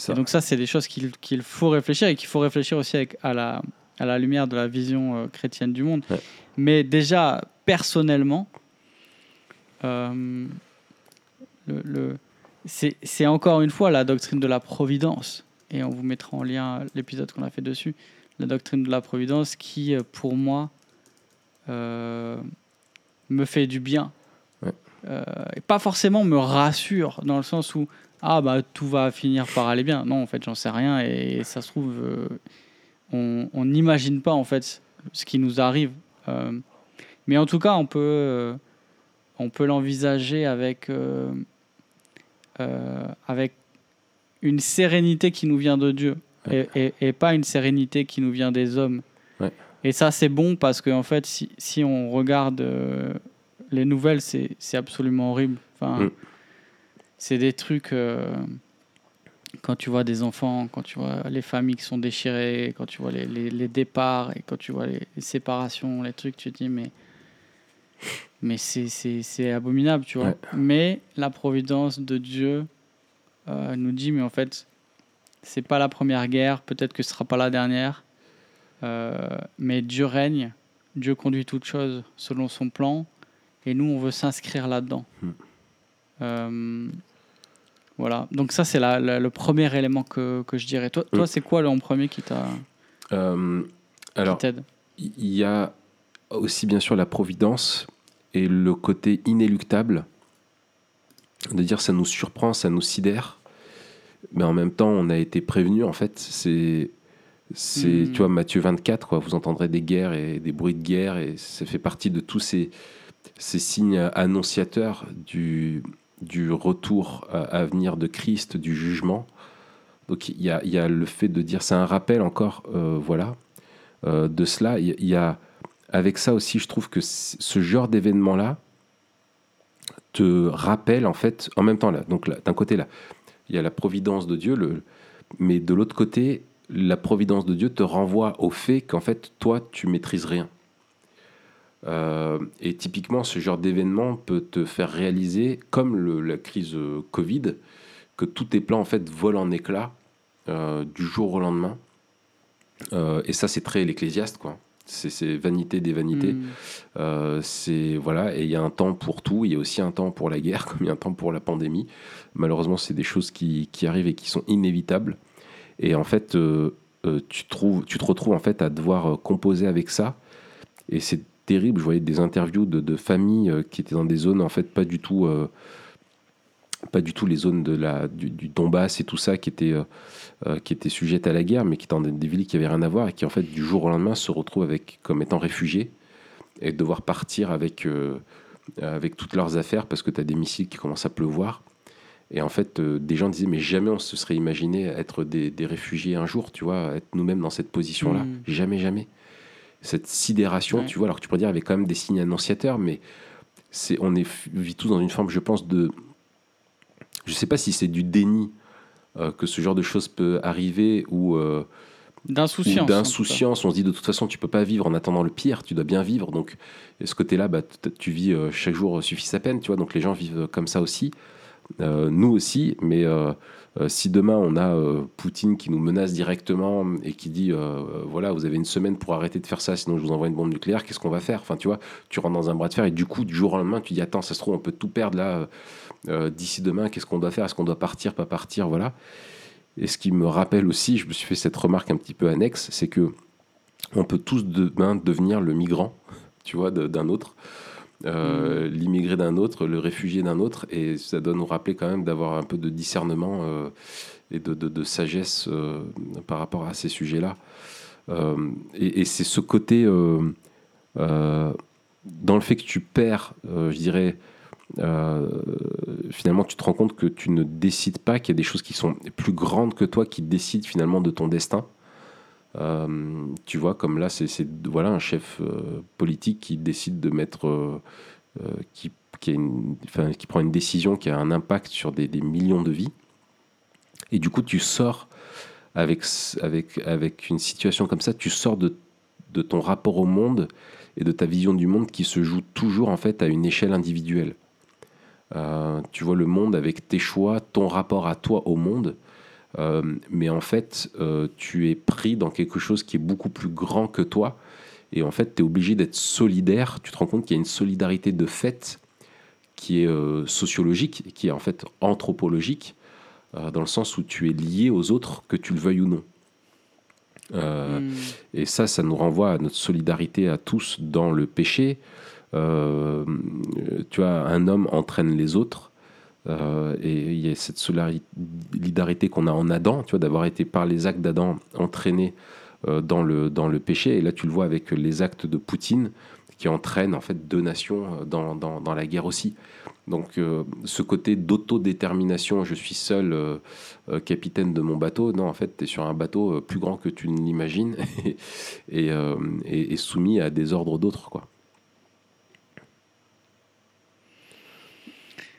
Et donc ça, c'est des choses qu'il qu'il faut réfléchir et qu'il faut réfléchir aussi avec, à, la, à la lumière de la vision euh, chrétienne du monde. Mais déjà, personnellement, euh, le, c'est encore une fois la doctrine de la providence, et on vous mettra en lien l'épisode qu'on a fait dessus, la doctrine de la providence qui, euh, pour moi, euh, me fait du bien. et pas forcément me rassure, dans le sens où, ah bah tout va finir par aller bien. Non, en fait, j'en sais rien, et ça se trouve, on n'imagine pas, en fait, ce qui nous arrive. mais en tout cas, on peut on peut l'envisager avec, euh, euh, avec une sérénité qui nous vient de Dieu et, et, pas une sérénité qui nous vient des hommes. Et ça, c'est bon parce qu'en en fait, si, si, on regarde euh, les nouvelles, c'est absolument horrible. Enfin, mm. C'est des trucs. Quand tu vois des enfants, quand tu vois les familles qui sont déchirées, quand tu vois les, les, départs et quand tu vois les, les, séparations, les trucs, tu te dis, mais mais c'est abominable, tu vois. Mais la providence de Dieu euh, nous dit, mais en fait, c'est pas la première guerre, peut-être que ce sera pas la dernière, euh, mais Dieu règne, Dieu conduit toutes choses selon son plan, et nous, on veut s'inscrire là-dedans. Hmm. Euh, voilà, donc ça, c'est le premier élément que, que je dirais. Toi, toi c'est quoi le premier qui t'a... alors, il y a aussi bien sûr la providence, et le côté inéluctable de dire ça nous surprend, ça nous sidère, mais en même temps on a été prévenu en fait. C'est c'est hmm. tu vois Matthieu 24 quoi. Vous entendrez des guerres et des bruits de guerre et ça fait partie de tous ces ces signes annonciateurs du du retour à, venir de Christ, du jugement. Donc il y a, le fait de dire, c'est un rappel encore, euh, voilà, euh, de cela. Il y, a avec ça aussi, je trouve que ce genre d'événement-là te rappelle, en fait, en même temps, là, donc d'un côté, là, il y a la providence de Dieu, mais de l'autre côté, la providence de Dieu te renvoie au fait qu'en fait, toi, tu maîtrises rien. Euh, et typiquement, ce genre d'événement peut te faire réaliser, comme le, la crise euh, Covid, que tous tes plans en fait volent en éclats euh, du jour au lendemain. et ça, c'est très l'ecclésiaste, quoi c'est vanité des vanités. Hmm. C'est voilà, et il y a un temps pour tout. Il y a aussi un temps pour la guerre, comme il y a un temps pour la pandémie. Malheureusement, c'est des choses qui, qui, arrivent et qui sont inévitables. Et en fait, tu, trouves, tu te retrouves en fait à devoir composer avec ça. Et c'est terrible. Je voyais des interviews de, de, familles qui étaient dans des zones en fait pas du tout pas du tout les zones de la, du, Donbass et tout ça qui étaient, euh, euh, qui étaient sujettes à la guerre, mais qui étaient dans des villes qui n'avaient rien à voir et qui, en fait, du jour au lendemain, se retrouvent avec, comme étant réfugiés et devoir partir avec, euh, avec toutes leurs affaires parce que tu as des missiles qui commencent à pleuvoir. Et en fait, euh, des gens disaient, mais jamais on se serait imaginé être des, des réfugiés un jour, tu vois, être nous-mêmes dans cette position-là. Mm. Jamais, jamais. Cette sidération, Ouais. tu vois, alors que tu pourrais dire, avec quand même des signes annonciateurs, mais c'est, on est, vit tous dans une forme, je pense, de. Je sais pas si c'est du déni euh, que ce genre de choses peut arriver ou. euh, ou D'insouciance. d'insouciance. On se dit de toute façon, tu peux pas vivre en attendant le pire, tu dois bien vivre. Donc, ce côté-là, bah, tu vis euh, chaque jour suffit sa peine, tu vois. Donc, les gens vivent comme ça aussi. Nous aussi, mais si demain on a euh, Poutine qui nous menace directement et qui dit euh, euh, voilà, vous avez une semaine pour arrêter de faire ça, sinon je vous envoie une bombe nucléaire, qu'est-ce qu'on va faire? Enfin, tu vois, tu rentres dans un bras de fer et du coup, du jour au lendemain, tu dis attends, ça se trouve, on peut tout perdre là euh, d'ici demain, qu'est-ce qu'on doit faire? Est-ce qu'on doit partir, pas partir? Voilà. Et ce qui me rappelle aussi, je me suis fait cette remarque un petit peu annexe, c'est que on peut tous demain devenir le migrant, tu vois, d'un autre, euh, l'immigré d'un autre, le réfugié d'un autre, et ça doit nous rappeler quand même d'avoir un peu de discernement euh, et de, de- de sagesse euh, par rapport à ces sujets-là. Et et c'est ce côté, dans le fait que tu perds, je dirais, euh, finalement, tu te rends compte que tu ne décides pas, qu'il y a des choses qui sont plus grandes que toi qui décident finalement de ton destin. Euh, tu vois, comme là, c'est voilà, un chef euh, politique qui décide de mettre. euh, qui, qui, prend une décision qui a un impact sur des, des millions de vies. Et du coup, tu sors avec, avec, avec une situation comme ça, tu sors de, de ton rapport au monde et de ta vision du monde qui se joue toujours en fait à une échelle individuelle. Tu vois le monde avec tes choix, ton rapport à toi au monde, mais en fait, euh, tu es pris dans quelque chose qui est beaucoup plus grand que toi. Et en fait, tu es obligé d'être solidaire. Tu te rends compte qu'il y a une solidarité de fait qui est euh, sociologique, et qui est en fait anthropologique, euh, dans le sens où tu es lié aux autres, que tu le veuilles ou non. Euh, Mm. et ça, ça nous renvoie à notre solidarité à tous dans le péché. Euh, tu vois, un homme entraîne les autres. Euh, et il y a cette solidarité qu'on a en Adam, tu vois, d'avoir été par les actes d'Adam entraîné euh, dans, le, dans le péché. Et là, tu le vois avec les actes de Poutine qui entraînent en fait deux nations euh, dans, dans, la guerre aussi. Donc, ce côté d'autodétermination, je suis seul capitaine de mon bateau, non, en fait, tu es sur un bateau plus grand que tu ne l'imagines et- et soumis à des ordres d'autres, quoi.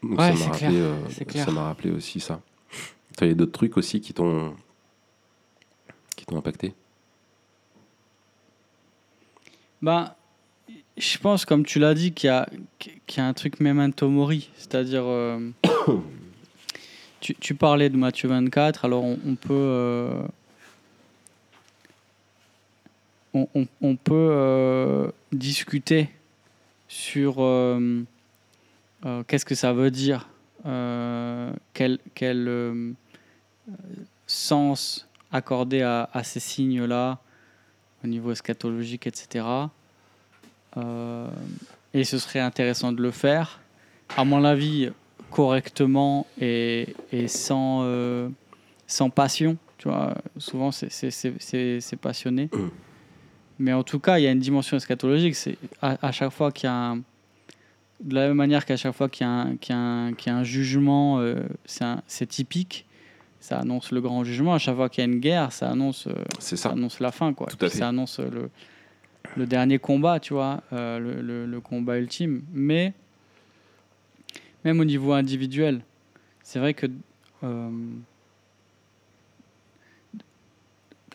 Donc, Ouais, ça m'a rappelé, euh, rappelé aussi ça. Tu as d'autres trucs aussi qui t'ont qui t'ont impacté? Ben, je pense, comme tu l'as dit, qu'il y a, qu'il y a un truc memento mori. C'est-à-dire, euh, tu, tu parlais de Matthieu 24, alors on, on peut, euh, on, on- on peut euh, discuter sur euh, qu'est-ce que ça veut dire, euh, quel, quel euh, sens accorder à, à ces signes-là au niveau eschatologique, etc. Et ce serait intéressant de le faire, à mon avis, correctement et, et sans, sans passion. Tu vois, souvent, c'est- passionné. Mais en tout cas, il y a une dimension eschatologique. À, à chaque fois qu'il y a un. De la même manière qu'à chaque fois qu'il y a un, y y a jugement, euh, c'est typique. Ça annonce le grand jugement. À chaque fois qu'il y a une guerre, ça annonce euh, ça ça. annonce la fin, quoi. Puis. Ça annonce euh, le, le dernier combat, tu vois, euh, le, le- le combat ultime. Mais même au niveau individuel, c'est vrai que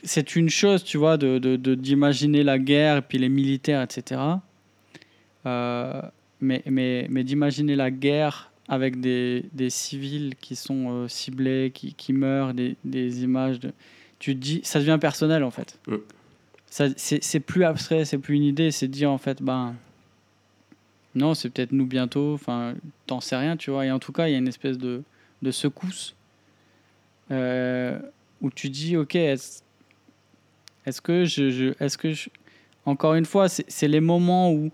c'est une chose, tu vois, de, de- de- d'imaginer la guerre et puis les militaires, etc. Euh, mais mais, mais d'imaginer la guerre avec des, des civils qui sont euh, ciblés, qui, qui meurent, des, des images de... Tu te dis, ça devient personnel en fait. Mm. C'est, plus abstrait, c'est plus une idée, c'est de dire en fait, ben... Non, c'est peut-être nous bientôt, enfin, t'en sais rien, tu vois. Et en tout cas, il y a une espèce de, de secousse euh, où tu dis, ok, est-ce, que je, je- est-ce que je, encore une fois, c'est, c'est les moments où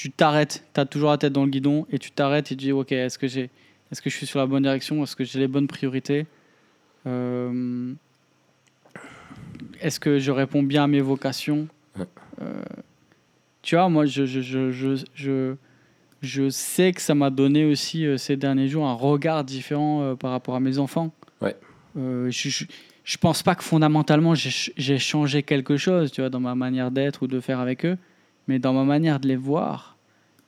tu t'arrêtes, tu as toujours la tête dans le guidon et tu t'arrêtes et tu dis, ok, est-ce que j'ai, est-ce que je suis sur la bonne direction, est-ce que j'ai les bonnes priorités, Euh, est-ce que je réponds bien à mes vocations. Euh, tu vois, moi, je, je, je, je, je- sais que ça m'a donné aussi euh, ces derniers jours un regard différent par rapport à mes enfants. Ouais. Je, je, je pense pas que fondamentalement j'ai changé quelque chose, tu vois, dans ma manière d'être ou de faire avec eux, mais dans ma manière de les voir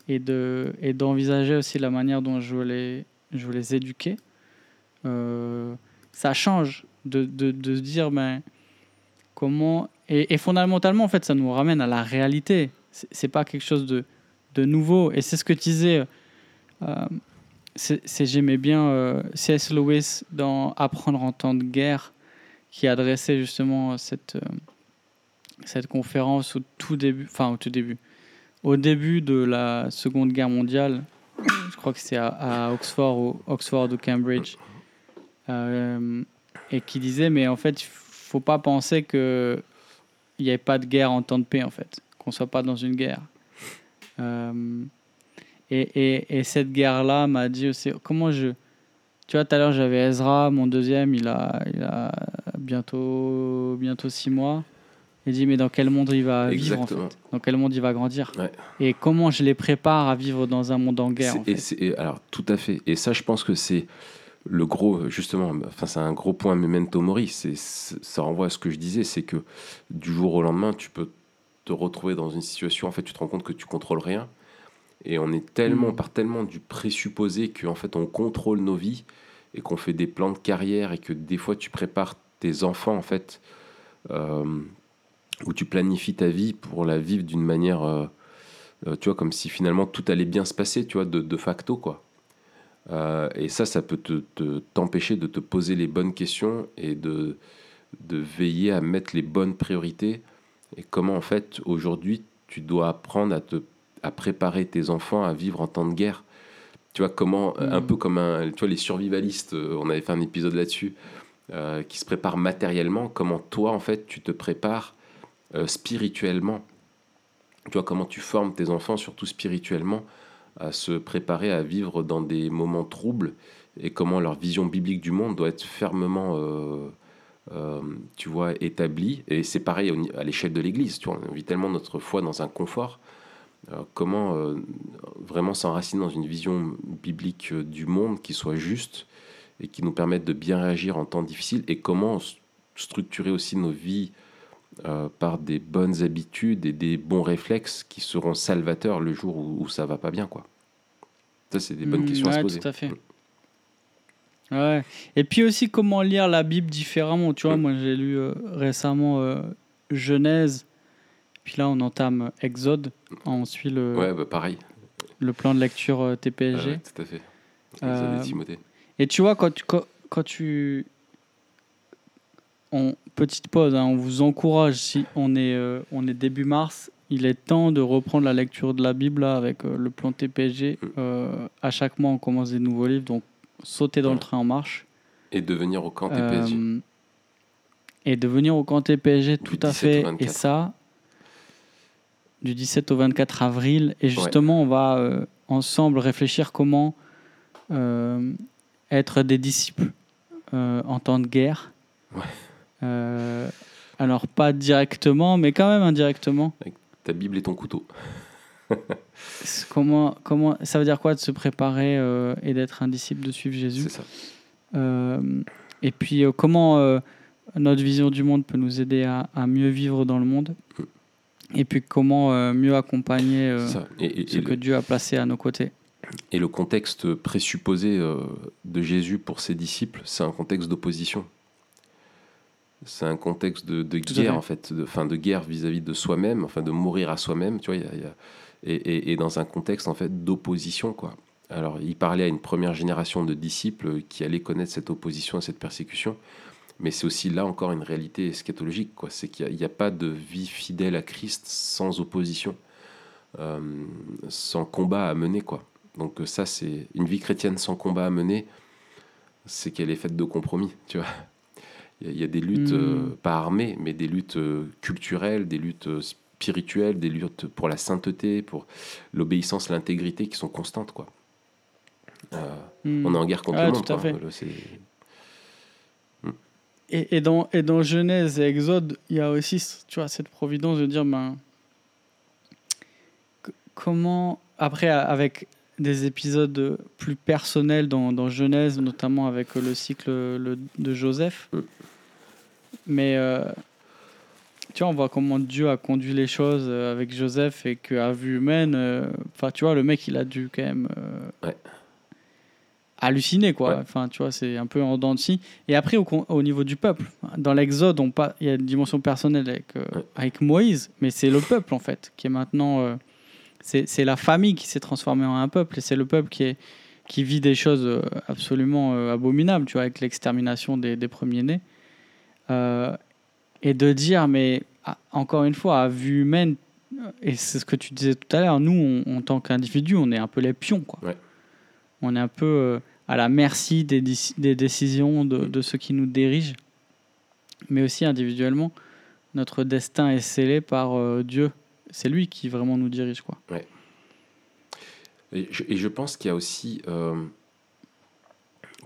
et de et d'envisager aussi la manière dont je les je veux les éduquer. Euh, ça change de, de, de se dire ben comment et, fondamentalement en fait ça nous ramène à la réalité. C'est pas quelque chose de de nouveau et c'est ce que tu disais. euh, c'est- j'aimais bien euh, C.S. Lewis dans Apprendre en temps de guerre qui adressait justement cette, euh, cette conférence au tout début, enfin au tout début, au début de la Seconde Guerre mondiale. Je crois que c'est à, Oxford ou Oxford ou Cambridge, euh, et qui disait mais en fait il faut pas penser que il n'y ait pas de guerre en temps de paix en fait, qu'on soit pas dans une guerre. Euh, et, et, et cette guerre-là m'a dit aussi comment je. Tu vois, tout à l'heure, j'avais Ezra, mon deuxième, il a, il a bientôt, bientôt six mois. Il dit, mais dans quel monde il va vivre en fait Dans quel monde il va grandir Ouais. Et comment je les prépare à vivre dans un monde en guerre en fait. et alors, tout à fait. Et ça, je pense que c'est le gros, justement, enfin, c'est un gros point memento mori. C'est, ça renvoie à ce que je disais, c'est que du jour au lendemain, tu peux te retrouver dans une situation, en fait, tu te rends compte que tu contrôles rien. Et on est tellement, Mm. par tellement du présupposé qu'en fait, on contrôle nos vies et qu'on fait des plans de carrière et que des fois, tu prépares tes enfants, en fait, euh, où tu planifies ta vie pour la vivre d'une manière, euh, euh, tu vois, comme si finalement tout allait bien se passer, tu vois, de, de facto, quoi. Euh, et ça, ça peut te, te- t'empêcher de te poser les bonnes questions et de, de veiller à mettre les bonnes priorités. Et comment, en fait, aujourd'hui, tu dois apprendre à, te, à préparer tes enfants à vivre en temps de guerre. Tu vois, comment, un peu comme un, tu vois, les survivalistes, on avait fait un épisode là-dessus, euh, qui se préparent matériellement, comment toi, en fait, tu te prépares euh, spirituellement. Tu vois, comment tu formes tes enfants, surtout spirituellement, à se préparer à vivre dans des moments troubles et comment leur vision biblique du monde doit être fermement, euh, euh, tu vois, établie. Et c'est pareil à l'échelle de l'Église. Tu vois, on vit tellement notre foi dans un confort. Comment vraiment s'enraciner dans une vision biblique du monde qui soit juste et qui nous permette de bien réagir en temps difficile et comment structurer aussi nos vies euh, par des bonnes habitudes et des bons réflexes qui seront salvateurs le jour où, où ça va pas bien quoi. Ça c'est des bonnes Mm, questions à se ouais, poser. Tout à fait. Ouais. Et puis aussi comment lire la Bible différemment? Tu vois, Mm. moi j'ai lu euh, récemment euh, Genèse, puis là on entame Exode, on suit le, Ouais, bah pareil. le plan de lecture euh, TPSG. Ouais, tout à fait. Exode et Timothée. Et tu vois, quand tu. Quand, quand tu on, petite pause, hein, on vous encourage, si on est, euh, on est début mars, il est temps de reprendre la lecture de la Bible là, avec euh, le plan TPG. Euh, à chaque mois, on commence des nouveaux livres, donc sautez dans le train en marche. Et de venir au camp. Euh, et de venir au camp TPSG, tout à 17 au fait. Et 24. ça, du 17 au 24 avril. Et justement, on va ensemble réfléchir comment être des disciples en temps de guerre. Ouais. Euh, alors, pas directement, mais quand même indirectement. Ta Bible et ton couteau. Comment, comment, ça veut dire quoi de se préparer euh, et d'être un disciple, de suivre Jésus? C'est ça. Euh, et puis comment notre vision du monde peut nous aider à, à mieux vivre dans le monde? Et puis comment euh, mieux accompagner euh. Et, et- ce et que le, Dieu a placé à nos côtés? et le contexte présupposé euh, de Jésus pour ses disciples, c'est un contexte d'opposition. C'est un contexte de, de guerre, en fait, de, fin, de guerre vis-à-vis de soi-même, enfin de mourir à soi-même, tu vois, il y a- il y a- et, et- et dans un contexte en fait d'opposition, quoi. Alors, il parlait à une première génération de disciples qui allaient connaître cette opposition et cette persécution, mais c'est aussi là encore une réalité eschatologique, quoi. C'est qu'il n'y a, pas de vie fidèle à Christ sans opposition, euh, sans combat à mener, quoi. Donc ça, c'est une vie chrétienne sans combat à mener, c'est qu'elle est faite de compromis, tu vois. Il y a- des luttes, Mm. euh, pas armées, mais des luttes euh, culturelles, des luttes euh, spirituelles, des luttes pour la sainteté, pour l'obéissance, l'intégrité qui sont constantes, quoi. Hmm. on est en guerre contre Ouais, le monde, tout à quoi. fait. C'est- Et, et dans, et dans Genèse et Exode, il y a aussi tu vois, cette providence de dire ben, comment, après, avec des épisodes plus personnels dans, dans Genèse, notamment avec le cycle le- de Joseph. Mais euh, tu vois, on voit comment Dieu a conduit les choses euh, avec Joseph et qu'à vue humaine, euh, enfin, tu vois, le mec, il a dû quand même euh, Ouais. halluciner, quoi. Ouais. Enfin, tu vois, c'est un peu en dents de scie. Et après, au, niveau du peuple, dans l'Exode, il y a une dimension personnelle avec, Ouais. avec Moïse, mais c'est le peuple, en fait, qui est maintenant. c'est c'est la famille qui s'est transformée en un peuple, et c'est le peuple qui, est, qui vit des choses absolument abominables, tu vois, avec l'extermination des, des premiers-nés. Euh, et de dire, mais encore une fois, à vue humaine, et c'est ce que tu disais tout à l'heure, nous, on- en tant qu'individus, on est un peu les pions, quoi. Ouais. On est un peu euh, à la merci des, déci- des décisions de, de ceux qui nous dirigent, mais aussi individuellement, notre destin est scellé par euh, Dieu. C'est lui qui vraiment nous dirige, quoi. Et je, et je pense qu'il y a aussi euh,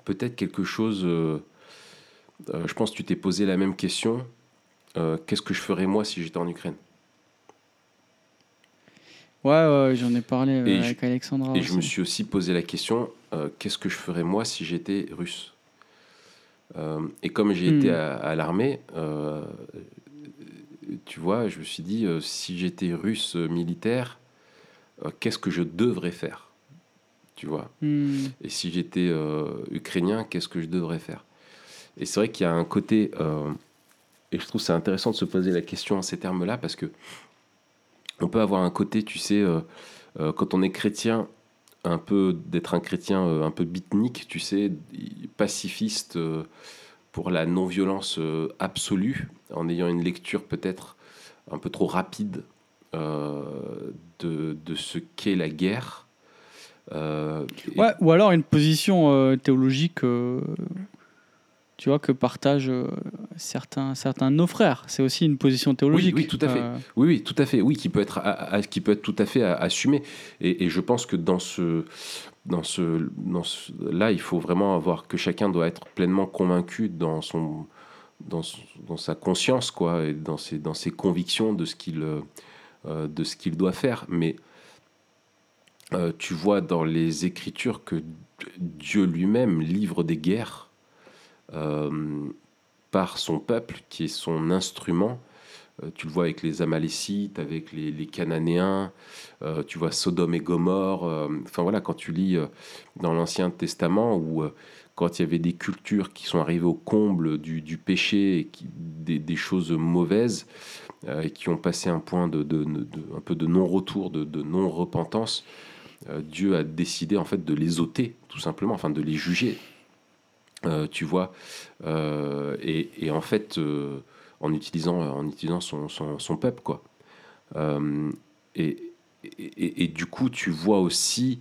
peut-être quelque chose. euh, euh, je pense que tu t'es posé la même question. euh, Qu'est-ce que je ferais moi si j'étais en Ukraine? Ouais, ouais, j'en ai parlé euh, Et je- avec Alexandra. Et je me suis aussi posé la question euh, qu'est-ce que je ferais moi si j'étais russe? Euh, Et comme j'ai Hmm. été à, à l'armée, euh, tu vois, je me suis dit si j'étais russe militaire, qu'est-ce que je devrais faire? Tu vois? Hmm. Et si j'étais ukrainien, qu'est-ce que je devrais faire? Et c'est vrai qu'il y a un côté, euh, et je trouve c'est intéressant de se poser la question en ces termes-là, parce que on peut avoir un côté, tu sais, euh, euh, quand on est chrétien, un peu d'être un chrétien un peu bitnique, tu sais, pacifiste pour la non-violence absolue, en ayant une lecture peut-être un peu trop rapide de, de ce qu'est la guerre. Ouais, ou alors une position théologique, tu vois, que partagent euh, certains, certains de nos frères. C'est aussi une position théologique. oui, tout à fait. Euh, Oui, oui, tout à fait. Oui, qui peut être, à- à- qui peut être tout à fait assumé. Et, et je pense que dans ce, dans ce, dans ce- là, il faut vraiment avoir que chacun doit être pleinement convaincu dans son, dans, dans sa conscience, quoi, et dans ses, dans ses convictions de ce qu'il, euh, de ce qu'il doit faire. Mais euh, tu vois dans les Écritures que Dieu lui-même livre des guerres par son peuple, qui est son instrument. Euh, tu le vois avec les Amalécites, avec les, Cananéens, euh, tu vois Sodome et Gomorre. euh, Enfin voilà, quand tu lis euh, dans l'Ancien Testament, où euh, quand il y avait des cultures qui sont arrivées au comble du, péché, et des, choses mauvaises, euh, et qui ont passé un point de, non-retour, de, non-repentance, euh, Dieu a décidé en fait de les ôter, tout simplement, enfin de les juger. Euh, tu vois, Euh, et, en fait, euh, en utilisant, en utilisant son, son, son peuple, quoi. Et, et, du coup, tu vois aussi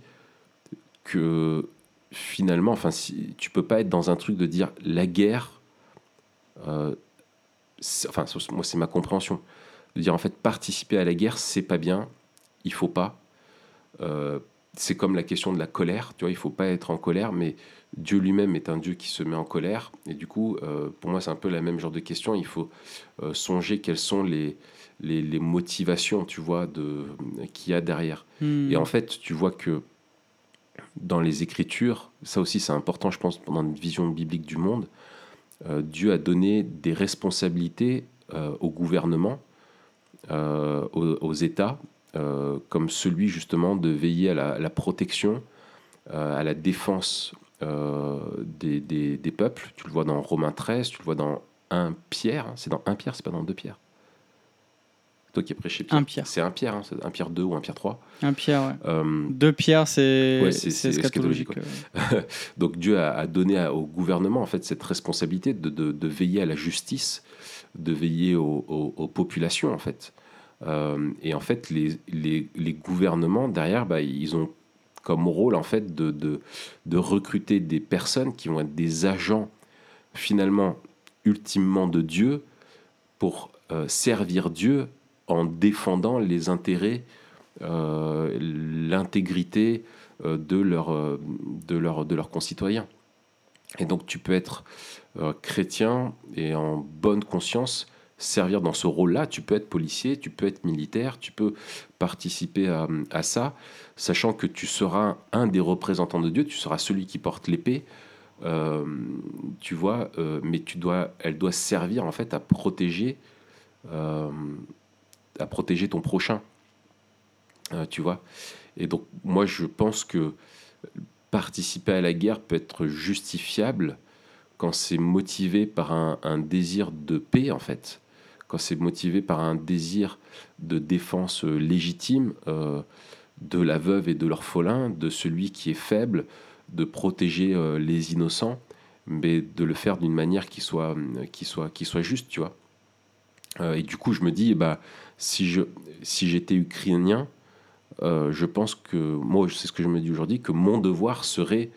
que finalement, enfin, si, tu peux pas être dans un truc de dire la guerre. enfin, moi, c'est ma compréhension. De dire en fait, participer à la guerre, c'est pas bien, il faut pas. C'est comme la question de la colère, tu vois, il faut pas être en colère, mais Dieu lui-même est un Dieu qui se met en colère. Et du coup, euh, pour moi, c'est un peu la même genre de question. Il faut euh, songer quelles sont les, les, les motivations, tu vois, de, qu'il y a derrière. hmm. Et en fait, tu vois que dans les Écritures, ça aussi c'est important, je pense, dans une vision biblique du monde, euh, Dieu a donné des responsabilités au gouvernement, aux, aux États, euh, comme celui justement de veiller à la, à la protection, euh, à la défense euh, des, des- des peuples. Tu le vois dans Romains 13, tu le vois dans 1 Pierre, hein. c'est dans 1 Pierre, c'est pas dans 2 Pierre. Toi qui es prêché Pierre. Un Pierre. C'est 1 Pierre, hein, c'est 1 Pierre 2 ou 1 Pierre 3. Un pierre, ouais. Euh, Deux pierres, c'est Ouais, eschatologique. eschatologique, donc Dieu a, a donné à- au gouvernement en fait cette responsabilité de, de- de veiller à la justice, de veiller aux populations en fait. Euh, et en fait, les, les- gouvernements derrière, bah, ils ont comme rôle en fait de, de, recruter des personnes qui vont être des agents finalement ultimement de Dieu pour euh, servir Dieu en défendant les intérêts, euh, l'intégrité de, leur, de, leur, de leurs concitoyens. Et donc tu peux être chrétien et en bonne conscience servir dans ce rôle-là. Tu peux être policier, tu peux être militaire, tu peux participer à, à, ça, sachant que tu seras un des représentants de Dieu, tu seras celui qui porte l'épée. Euh, tu vois, euh, mais tu dois, elle doit servir en fait à protéger, euh, à protéger ton prochain. tu vois. Et donc moi je pense que participer à la guerre peut être justifiable quand c'est motivé par un, un, désir de paix en fait, quand c'est motivé par un désir de défense légitime de la veuve et de l'orphelin, de celui qui est faible, de protéger euh, les innocents, mais de le faire d'une manière qui soit, qui, soit, qui soit juste, tu vois. Euh, et du coup, je me dis, bah, si, je, si j'étais ukrainien, euh, je pense que, moi, c'est ce que je me dis aujourd'hui, que mon devoir serait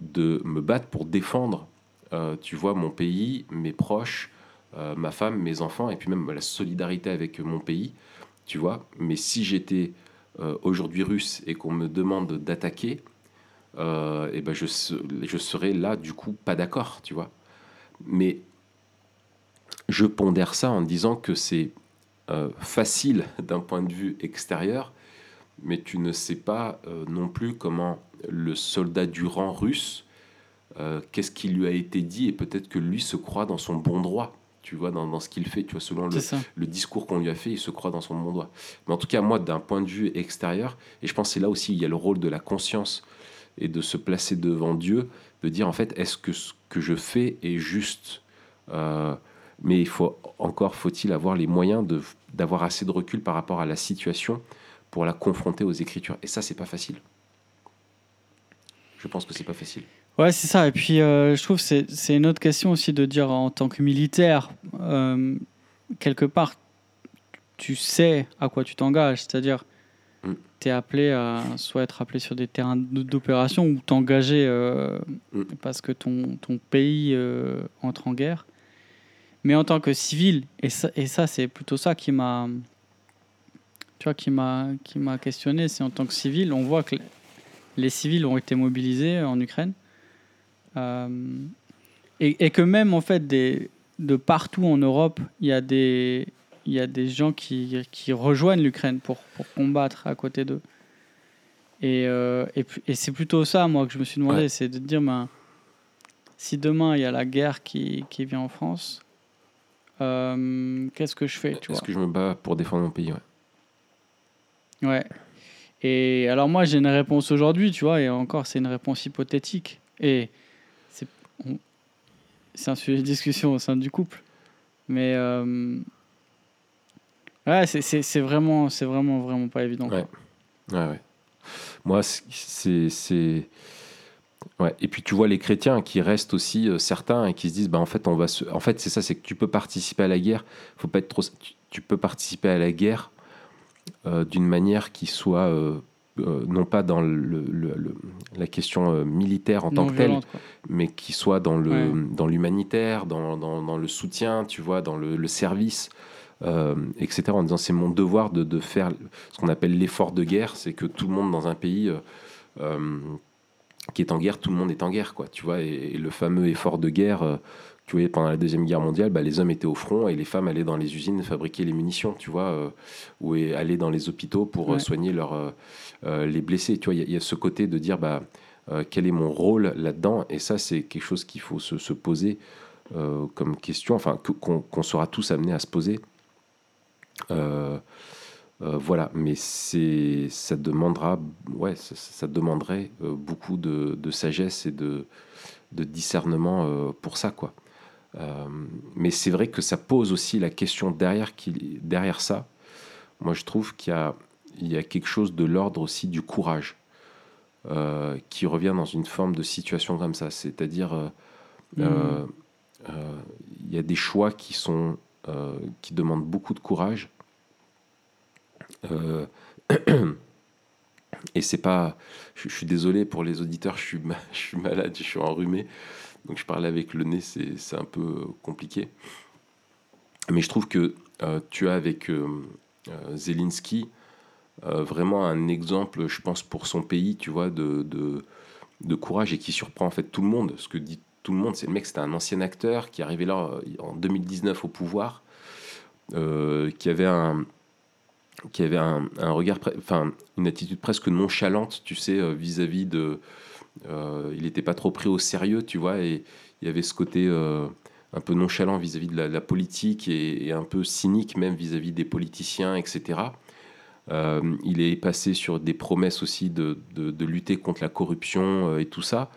de me battre pour défendre, tu vois, mon pays, mes proches, ma femme, mes enfants, et puis même la solidarité avec mon pays, tu vois. Mais si j'étais aujourd'hui russe et qu'on me demande d'attaquer, euh, et ben je, je serais là, du coup, pas d'accord, tu vois. Mais je pondère ça en disant que c'est euh, facile d'un point de vue extérieur, mais tu ne sais pas euh, non plus comment le soldat du rang russe, qu'est-ce qui lui a été dit, et peut-être que lui se croit dans son bon droit tu vois, dans, dans, ce qu'il fait, tu vois, selon le, le discours qu'on lui a fait, il se croit dans son droit. Mais en tout cas, moi, d'un point de vue extérieur, et je pense que c'est là aussi, il y a le rôle de la conscience et de se placer devant Dieu, de dire en fait, est-ce que ce que je fais est juste euh, Mais il faut encore faut-il avoir les moyens de, d'avoir assez de recul par rapport à la situation pour la confronter aux Écritures. Et ça, c'est pas facile. Je pense que c'est pas facile. Ouais, c'est ça. Et puis, euh, je trouve que c'est, une autre question aussi de dire en tant que militaire, euh, quelque part, tu sais à quoi tu t'engages. C'est-à-dire, tu es appelé à soit être appelé sur des terrains d'opération ou t'engager euh, mm. parce que ton, ton pays entre en guerre. Mais en tant que civil, et ça, et ça c'est plutôt ça qui m'a tu vois, qui m'a qui m'a questionné, c'est en tant que civil, on voit que les civils ont été mobilisés en Ukraine et, et, que même en fait des, de partout en Europe, il y a des il y a des gens qui, qui rejoignent l'Ukraine pour, pour, combattre à côté d'eux. Et, euh, et, et c'est plutôt ça, moi, que je me suis demandé, c'est de dire, ben, si demain il y a la guerre qui, qui vient en France, euh, qu'est-ce que je fais Est-ce que je me bats pour défendre mon pays Ouais. ouais. Et alors moi, j'ai une réponse aujourd'hui, tu vois, et encore, c'est une réponse hypothétique. Et c'est, un sujet de discussion au sein du couple. Mais euh, Ouais, c'est vraiment, c'est vraiment, vraiment pas évident. Ouais. ouais, ouais. Moi, c'est. Ouais. Et puis tu vois les chrétiens qui restent aussi euh, certains et qui se disent bah en fait on va en fait c'est ça c'est que tu peux participer à la guerre faut pas être trop tu, peux participer à la guerre euh, d'une manière qui soit non pas dans le, le, la question militaire en tant que telle mais qui soit dans le dans l'humanitaire dans, dans, dans, le soutien tu vois dans le, service euh, etc. En disant c'est mon devoir de, de faire ce qu'on appelle l'effort de guerre, c'est que tout le monde dans un pays euh, euh, qui est en guerre, tout le monde est en guerre, quoi. Tu vois, et, le fameux effort de guerre, tu vois, pendant la deuxième guerre mondiale, bah, les hommes étaient au front et les femmes allaient dans les usines fabriquer les munitions, tu vois, ou allaient dans les hôpitaux pour soigner leurs les blessés. Tu vois, il y, a ce côté de dire bah quel est mon rôle là-dedans, et ça c'est quelque chose qu'il faut se, se poser comme question, enfin qu'on sera tous amenés à se poser. Euh, euh, voilà, mais c'est, ça demandera, ouais, ça, demanderait euh, beaucoup de, sagesse et de, de discernement pour ça, quoi. Mais c'est vrai que ça pose aussi la question derrière, qui, derrière ça. Moi, je trouve qu'il y a, il y a quelque chose de l'ordre aussi du courage qui revient dans une forme de situation comme ça. C'est-à-dire, mmh. il y a des choix qui sont qui demandent beaucoup de courage euh, et c'est pas. Je, suis désolé pour les auditeurs, je suis, je suis malade, je suis enrhumé. Donc je parle avec le nez, c'est un peu compliqué. Mais je trouve que euh, tu as avec euh, Zelensky vraiment un exemple, je pense, pour son pays, tu vois, de, de, courage et qui surprend en fait tout le monde. Ce que dit tout le monde, c'est le mec, c'était un ancien acteur qui est arrivé là en 2019 au pouvoir euh, qui avait un qui avait un, un regard, enfin une attitude presque nonchalante, tu sais, euh, vis-à-vis de, euh, il n'était pas trop pris au sérieux, tu vois, et il y avait ce côté euh, un peu nonchalant vis-à-vis de la, politique et, un peu cynique même vis-à-vis des politiciens, etc. Euh, il est passé sur des promesses aussi de, de- lutter contre la corruption euh, et tout ça.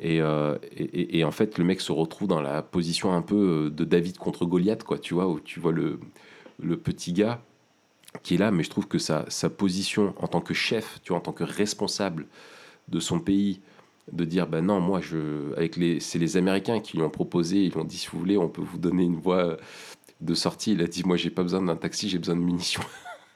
Et, euh, et- en fait, le mec se retrouve dans la position un peu euh, de David contre Goliath, quoi, tu vois, où tu vois le, le petit gars qui est là, mais je trouve que sa, sa position en tant que chef, tu vois, en tant que responsable de son pays, de dire, ben non, moi, je, avec les, c'est les Américains qui lui ont proposé, ils lui ont dit, si vous voulez, on peut vous donner une voie de sortie. Il a dit, moi, j'ai pas besoin d'un taxi, j'ai besoin de munitions.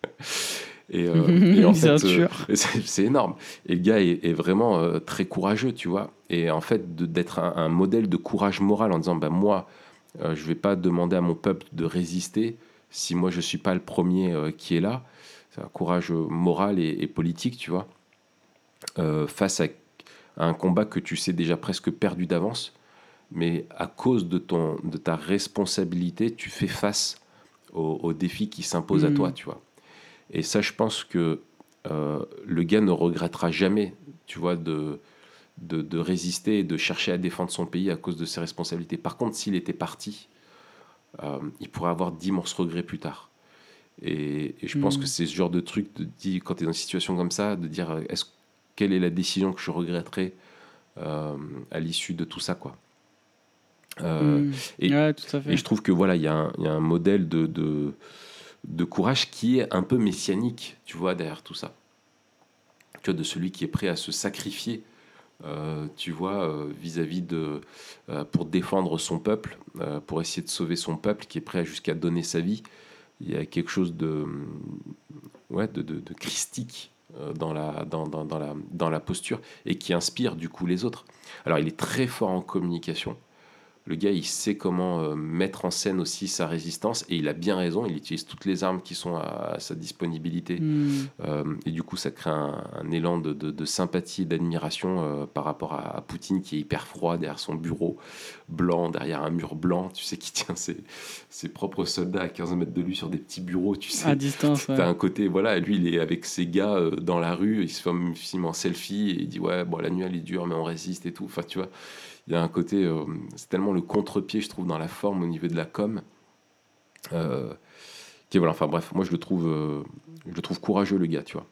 et, euh, et en fait, euh, c'est énorme. Et le gars est, est vraiment euh, très courageux, tu vois. Et en fait, d'être un, un modèle de courage moral en disant, ben moi, je vais pas demander à mon peuple de résister si moi je suis pas le premier qui est là. C'est un courage moral et, et politique, tu vois, euh, face à, à un combat que tu sais déjà presque perdu d'avance, mais à cause de, ton, de ta responsabilité, tu fais face aux, aux défis qui s'imposent à Mhm. toi, tu vois. Et ça, je pense que euh, le gars ne regrettera jamais, tu vois, de, de, de résister et de chercher à défendre son pays à cause de ses responsabilités. Par contre, s'il était parti, euh, il pourrait avoir d'immenses regrets plus tard. Et, et je pense Mhm. que c'est ce genre de truc, de dire, quand tu es dans une situation comme ça, de dire est-ce, quelle est la décision que je regretterai euh, à l'issue de tout ça, quoi. Euh, Mm. et- ouais, tout à fait. et je trouve que voilà, il y, a un- il y a un modèle de, de, de courage qui est un peu messianique, tu vois, derrière tout ça. Vois, de celui qui est prêt à se sacrifier, euh, tu vois, vis-à-vis de. pour défendre son peuple, pour essayer de sauver son peuple, qui est prêt jusqu'à donner sa vie. Il y a quelque chose de. Ouais, de, de, de christique dans la, dans, dans, dans la, dans la posture et qui inspire du coup les autres. Alors, il est très fort en communication. Le gars, il sait comment euh, mettre en scène aussi sa résistance et il a bien raison. Il utilise toutes les armes qui sont à, à sa disponibilité. Mm. Euh, et du coup, ça crée un, un élan de, de- de sympathie et d'admiration euh, par rapport à, à Poutine qui est hyper froid derrière son bureau blanc, derrière un mur blanc. Tu sais, qui tient ses, ses propres soldats à 15 mètres de lui sur des petits bureaux. Tu sais, À distance, ouais. T'as un côté, voilà, lui, il est avec ses gars dans la rue, il se filme, filme en selfie et il dit Ouais, bon, la nuit, elle est dure, mais on résiste et tout. Enfin, tu vois, il y a un côté, euh, c'est tellement le contre-pied, je trouve, dans la forme au niveau de la com. Euh, qui, voilà, enfin, bref, moi, je le trouve, euh, je le trouve courageux, le gars, tu vois.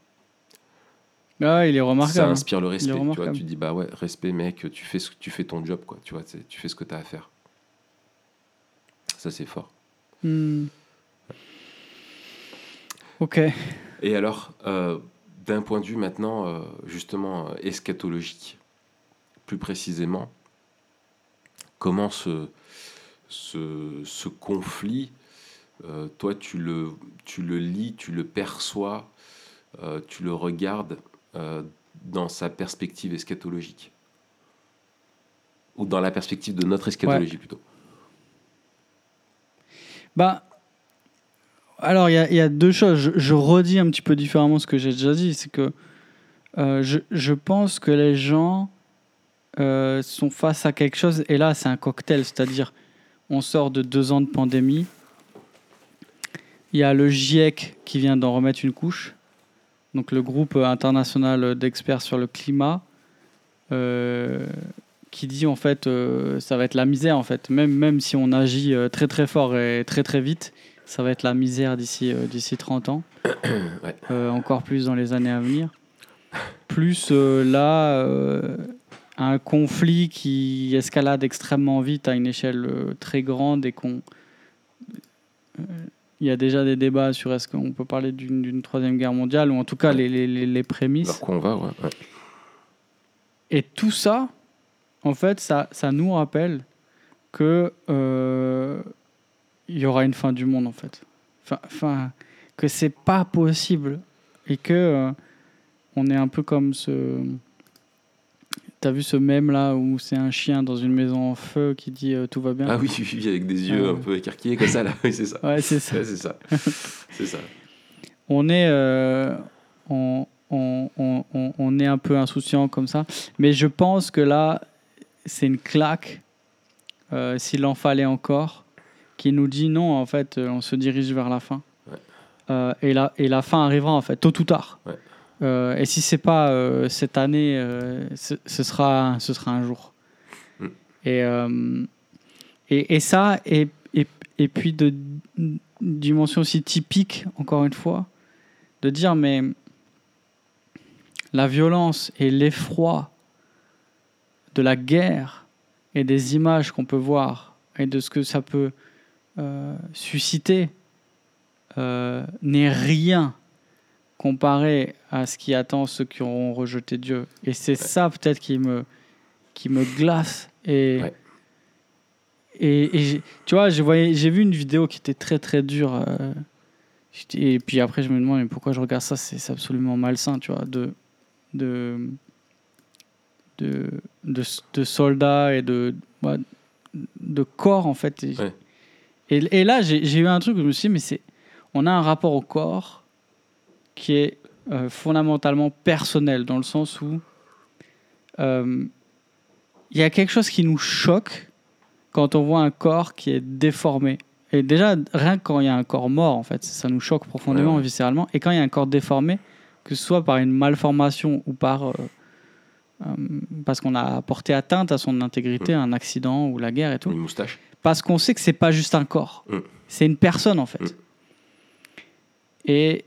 Ah, il est Ça remarquable. inspire le respect, tu vois. remarquable. Tu dis Bah ouais, respect, mec, tu fais, ce, tu fais ton job, quoi, tu vois, tu fais ce que tu as à faire. Ça, c'est fort. Hmm. Ok. Et alors, d'un point de vue maintenant, justement, eschatologique, plus précisément, comment ce, ce, ce conflit, euh, toi, tu le, tu le lis, tu le perçois, euh, tu le regardes euh, dans sa perspective eschatologique? Ou dans la perspective de notre eschatologie, plutôt? Bah, alors il y, y a deux choses. Je, je redis un petit peu différemment ce que j'ai déjà dit. C'est que je, je pense que les gens euh, sont face à quelque chose. Et là, c'est un cocktail. C'est-à-dire, on sort de deux ans de pandémie. Il y a le GIEC qui vient d'en remettre une couche. Donc le groupe international d'experts sur le climat. euh, qui dit en fait euh, ça va être la misère en fait même même si on agit très très fort et très très vite ça va être la misère d'ici d'ici 30 ans Ouais. Encore plus dans les années à venir plus là un conflit qui escalade extrêmement vite à une échelle euh, très grande et qu'on euh, il y a déjà des débats sur est-ce qu'on peut parler d'une troisième guerre mondiale ou en tout cas les, les, les- les prémices Vers quoi on va, ouais. ouais. et tout ça, en fait, ça, ça nous rappelle que euh, il y aura une fin du monde, en fait. Enfin, que c'est pas possible et que euh, on est un peu comme ce. T'as vu ce mème là où c'est un chien dans une maison en feu qui dit euh, tout va bien. Ah oui, oui, avec des yeux Ah un peu écarquillés comme ça, là. Oui, c'est ça. Ouais, c'est ça. Ouais, c'est ça. on est, euh, on, on, on, on- est un peu insouciant comme ça. Mais je pense que là, c'est une claque, euh, s'il en fallait encore. qui nous dit non, en fait, on se dirige vers la fin. Ouais. Euh, et, la, et la fin arrivera, en fait, tôt ou tard. Ouais. Euh, et si c'est pas euh, cette année, euh, ce, ce sera, ce sera un jour. Mm. Et, et, et ça, et, et, et puis de dimension aussi typique, encore une fois, de dire, mais la violence et l'effroi de la guerre et des images qu'on peut voir et de ce que ça peut susciter n'est rien comparé à ce qui attend ceux qui auront rejeté Dieu. Et c'est ça peut-être qui me, qui me glace. Et, Ouais. et, et tu vois, j'ai vu une vidéo qui était très très dure. euh, et puis après, je me demande mais pourquoi je regarde ça? C'est absolument malsain, tu vois, de, de, de, de, de soldats et de, ouais, de corps, en fait. Et, Ouais. et, et là, j'ai eu un truc où je me suis dit, mais c'est, on a un rapport au corps qui est euh, fondamentalement personnel, dans le sens où euh, il y a quelque chose qui nous choque quand on voit un corps qui est déformé. Et déjà, rien que quand il y a un corps mort, en fait, ça nous choque profondément, Ouais, viscéralement. Et quand il y a un corps déformé, que ce soit par une malformation ou par euh, parce qu'on a porté atteinte à son intégrité, un accident ou la guerre et tout, Une moustache. parce qu'on sait que c'est pas juste un corps, Mm. c'est une personne en fait. Mm. Et,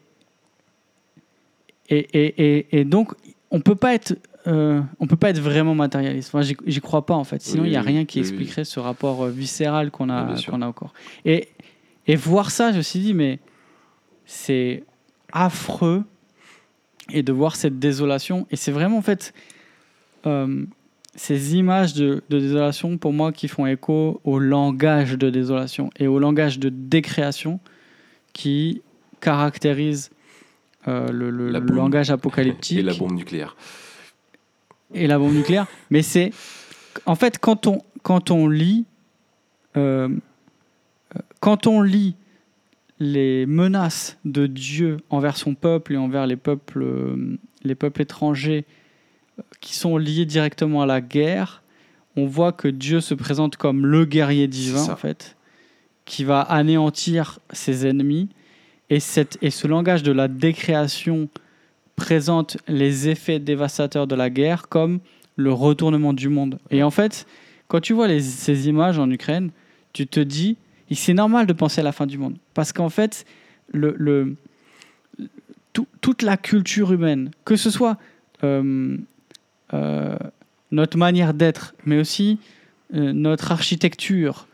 et, et, et, et donc on peut pas être euh, on peut pas être vraiment matérialiste. Enfin, j'y crois pas en fait. Sinon, il Oui, y a rien qui oui, oui. expliquerait ce rapport euh, viscéral qu'on Ah, a sûr. qu'on a au corps. Et et voir ça, je me suis dit mais c'est affreux et de voir cette désolation. Et c'est vraiment en fait euh, ces images de, de désolation pour moi qui font écho au langage de désolation et au langage de décréation qui caractérise euh, le, langage apocalyptique Et la bombe nucléaire. et la bombe nucléaire. Mais c'est. En fait, quand on, quand on lit. euh, quand on lit les menaces de Dieu envers son peuple et envers les peuples, euh, les peuples étrangers qui sont liés directement à la guerre, on voit que Dieu se présente comme le guerrier divin, en fait, qui va anéantir ses ennemis. Et, ce langage de la décréation présente les effets dévastateurs de la guerre comme le retournement du monde. Et en fait, quand tu vois ces images en Ukraine, tu te dis, c'est normal de penser à la fin du monde. Parce qu'en fait, toute la culture humaine, que ce soit euh, euh, notre manière d'être, mais aussi euh, notre architecture,